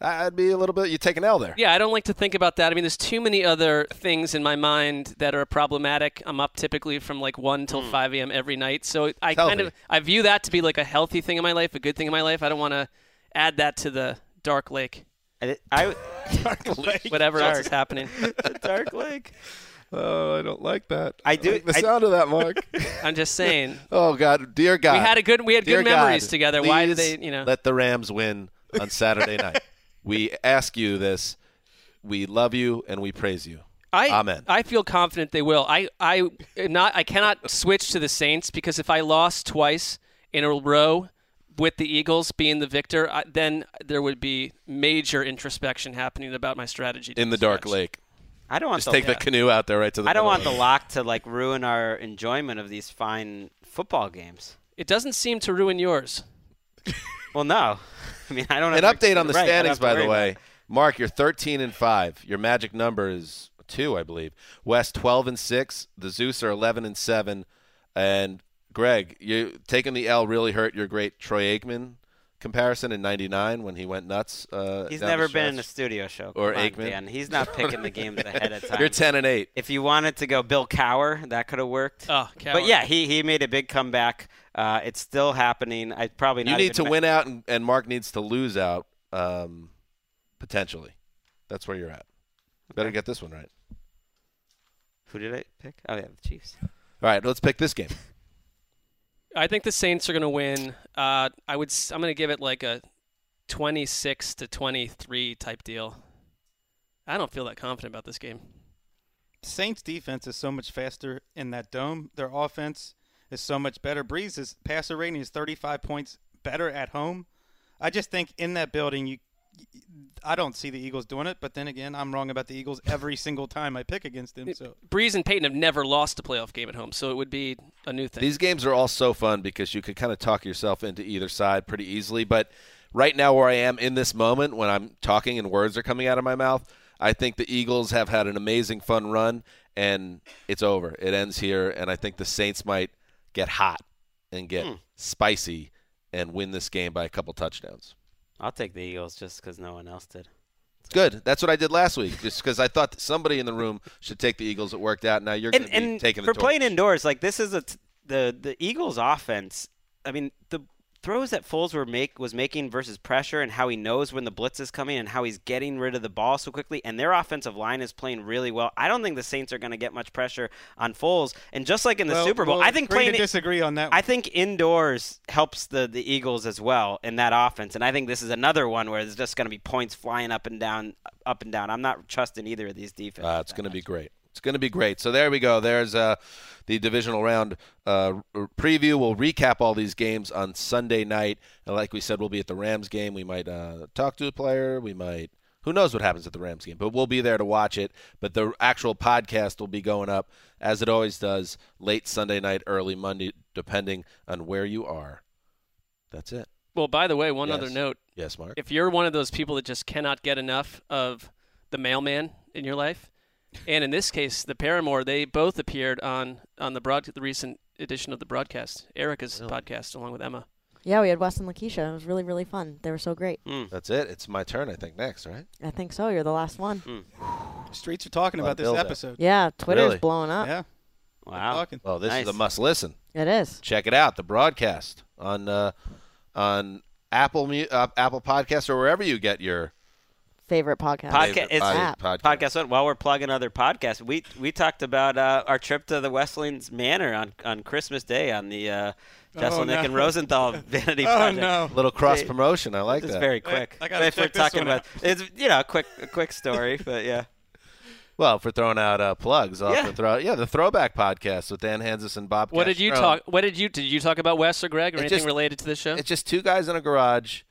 [SPEAKER 2] I'd be a little bit. You take an L there.
[SPEAKER 4] Yeah, I don't like to think about that. I mean, there's too many other things in my mind that are problematic. I'm up typically from like 1 till hmm. 5 a.m. every night. So I kind of I view that to be like a healthy thing in my life, a good thing in my life. I don't want to add that to the dark lake,
[SPEAKER 5] I, I <laughs> <laughs>
[SPEAKER 4] whatever else is happening. <laughs>
[SPEAKER 5] The dark Lake.
[SPEAKER 2] Oh, I don't like that.
[SPEAKER 5] I do-
[SPEAKER 2] like the
[SPEAKER 5] I-
[SPEAKER 2] sound of that, Marc.
[SPEAKER 4] I'm just saying.
[SPEAKER 2] oh God, dear God.
[SPEAKER 4] We had a good we had
[SPEAKER 2] Dear
[SPEAKER 4] good memories
[SPEAKER 2] God,
[SPEAKER 4] together. Why did they, you know?
[SPEAKER 2] let the Rams win on Saturday night? We ask you this. We love you and we praise you.
[SPEAKER 4] I,
[SPEAKER 2] Amen.
[SPEAKER 4] I feel confident they will. I, I not I cannot switch to the Saints because if I lost twice in a row with the Eagles being the victor, I, then there would be major introspection happening about my strategy.
[SPEAKER 2] In the dark
[SPEAKER 4] stretch.
[SPEAKER 2] lake.
[SPEAKER 5] I don't want
[SPEAKER 2] Just
[SPEAKER 5] the,
[SPEAKER 2] take the canoe out there right to the.
[SPEAKER 5] I don't want the lock to like ruin our enjoyment of these fine football games.
[SPEAKER 4] It doesn't seem to ruin yours. <laughs>
[SPEAKER 5] Well, no. <laughs> I mean, I don't.
[SPEAKER 2] An
[SPEAKER 5] have to-
[SPEAKER 2] update on the
[SPEAKER 5] right,
[SPEAKER 2] standings, by the way.
[SPEAKER 5] about.
[SPEAKER 2] Marc, you're 13 and five. Your magic number is two, I believe. West 12 and six. The Zeus are 11 and seven. And Gregg, you taking the L really hurt your great Troy Aikman comparison in '99 when he went nuts. Uh,
[SPEAKER 5] He's never been in a studio show.
[SPEAKER 2] Or
[SPEAKER 5] Come on,
[SPEAKER 2] Aikman.
[SPEAKER 5] Dan. He's not picking the games ahead of <laughs> time.
[SPEAKER 2] You're 10 and eight.
[SPEAKER 5] If you wanted to go Bill Cowher, that could have worked.
[SPEAKER 4] Oh, Cowher.
[SPEAKER 5] But yeah, he, he made a big comeback. Uh, it's still happening. I probably
[SPEAKER 2] You need to
[SPEAKER 5] even
[SPEAKER 2] win out, and, and Marc needs to lose out, um, potentially. That's where you're at. Better get this one right.
[SPEAKER 5] Who did I pick? Oh yeah, the Chiefs.
[SPEAKER 2] All right, let's pick this game.
[SPEAKER 4] I think the Saints are going to win. Uh, I would. I'm going to give it like a 26 to 23 type deal. I don't feel that confident about this game.
[SPEAKER 3] Saints defense is so much faster in that dome. Their offense is so much better. Brees's passer rating is 35 points better at home. I just think in that building, you, I don't see the Eagles doing it. But then again, I'm wrong about the Eagles every single time I pick against them. So
[SPEAKER 4] Brees and Peyton have never lost a playoff game at home, so it would be a new thing.
[SPEAKER 2] These games are all so fun because you could kind of talk yourself into either side pretty easily. But right now, where I am in this moment, when I'm talking and words are coming out of my mouth, I think the Eagles have had an amazing, fun run, and it's over. It ends here, and I think the Saints might get hot and get hmm. spicy and win this game by a couple touchdowns.
[SPEAKER 5] I'll take the Eagles just because no one else did.
[SPEAKER 2] Good. That's what I did last week, just because I thought somebody in the room should take the Eagles. It worked out. Now you're going to be taking
[SPEAKER 5] for
[SPEAKER 2] the
[SPEAKER 5] playing indoors, like this is a t- the the Eagles' offense. I mean, the throws that Foles were make was making versus pressure, and how he knows when the blitz is coming, and how he's getting rid of the ball so quickly, and their offensive line is playing really well. I don't think the Saints are going to get much pressure on Foles, and just like in the
[SPEAKER 3] Well,
[SPEAKER 5] Super Bowl,
[SPEAKER 3] we'll
[SPEAKER 5] I think
[SPEAKER 3] agree to disagree on that.
[SPEAKER 5] I think indoors helps the the Eagles as well in that offense, and I think this is another one where there's just going to be points flying up and down, up and down. I'm not trusting either of these defenses.
[SPEAKER 2] Uh, it's going to be great. It's going to be great. So there we go. There's uh, the divisional round uh, preview. We'll recap all these games on Sunday night. And like we said, we'll be at the Rams game. We might uh, talk to a player. We might. Who knows what happens at the Rams game? But we'll be there to watch it. But the actual podcast will be going up as it always does, late Sunday night, early Monday, depending on where you are. That's it.
[SPEAKER 4] well, by the way, one other note.
[SPEAKER 2] Yes, Marc.
[SPEAKER 4] If you're one of those people that just cannot get enough of the mailman in your life, and in this case, the Paramore, they both appeared on on the broad the recent edition of the broadcast, Erica's podcast, along with Emma.
[SPEAKER 6] Yeah, we had Wes and Lakeisha. It was really, really fun. They were so great.
[SPEAKER 2] That's it. It's my turn, I think, next, right?
[SPEAKER 6] I think so. You're the last one.
[SPEAKER 3] Streets are talking about this
[SPEAKER 2] build up.
[SPEAKER 3] episode.
[SPEAKER 6] Yeah, Twitter's
[SPEAKER 2] Really?
[SPEAKER 6] blowing up.
[SPEAKER 3] Yeah,
[SPEAKER 5] Wow.
[SPEAKER 2] Well, this is a must listen.
[SPEAKER 6] It is.
[SPEAKER 2] check it out the broadcast on uh, on Apple Mu- uh, Apple Podcasts or wherever you get your
[SPEAKER 6] Favorite podcast.
[SPEAKER 5] Podca-
[SPEAKER 2] favorite
[SPEAKER 5] it's
[SPEAKER 2] pod-
[SPEAKER 6] app.
[SPEAKER 5] podcast one. While we're plugging other podcasts, we we talked about uh, our trip to the Westlands Manor on, on Christmas Day on the uh, Jeselnik
[SPEAKER 3] Oh, no.
[SPEAKER 5] and Rosenthal <laughs> Vanity
[SPEAKER 3] Oh
[SPEAKER 5] Project.
[SPEAKER 3] no.
[SPEAKER 2] little cross promotion. I like that.
[SPEAKER 5] It's very quick.
[SPEAKER 3] I gotta
[SPEAKER 5] if we're
[SPEAKER 3] this
[SPEAKER 5] talking
[SPEAKER 3] one
[SPEAKER 5] about it's you know a quick a quick story, <laughs> but yeah.
[SPEAKER 2] well, for throwing out uh, plugs, I'll
[SPEAKER 5] Yeah.
[SPEAKER 2] throw out, yeah, the throwback podcast with Dan Hanzus and Bob.
[SPEAKER 4] What did you
[SPEAKER 2] Castro.
[SPEAKER 4] talk? What did you did you talk about Wes or Gregg or
[SPEAKER 2] It
[SPEAKER 4] anything
[SPEAKER 2] just-
[SPEAKER 4] related to this show?
[SPEAKER 2] It's just two guys in a garage,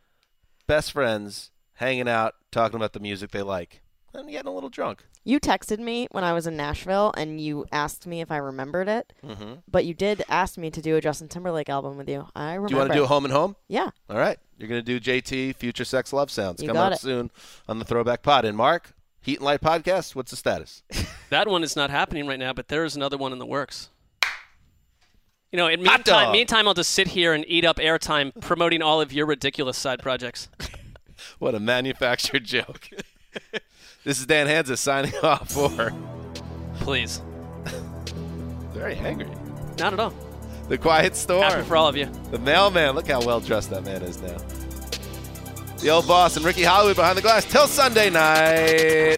[SPEAKER 2] best friends, hanging out, talking about the music they like, and getting a little drunk.
[SPEAKER 6] You texted me when I was in Nashville and you asked me if I remembered it.
[SPEAKER 2] Mm-hmm.
[SPEAKER 6] But you did ask me to do a Justin Timberlake album with you. I remember.
[SPEAKER 2] Do you want to do a home and home?
[SPEAKER 6] Yeah.
[SPEAKER 2] All right, you're gonna do JT Future Sex Love Sounds
[SPEAKER 6] You
[SPEAKER 2] coming
[SPEAKER 6] got
[SPEAKER 2] up
[SPEAKER 6] it.
[SPEAKER 2] soon on the Throwback Pod. And Marc, Heat and Light podcast. What's the status? <laughs>
[SPEAKER 4] that one is not happening right now, but there is another one in the works. You know, in meantime, meantime, I'll just sit here and eat up airtime promoting all of your ridiculous side projects. <laughs> <laughs>
[SPEAKER 2] What a manufactured <laughs> joke. <laughs> this is Dan Hanzus signing off for
[SPEAKER 4] Please,
[SPEAKER 2] very angry.
[SPEAKER 4] not at all.
[SPEAKER 2] The Quiet Storm.
[SPEAKER 4] Happy for all of you.
[SPEAKER 2] The mailman. Look how well dressed that man is now. The old boss and Ricky Hollywood behind the glass till Sunday night.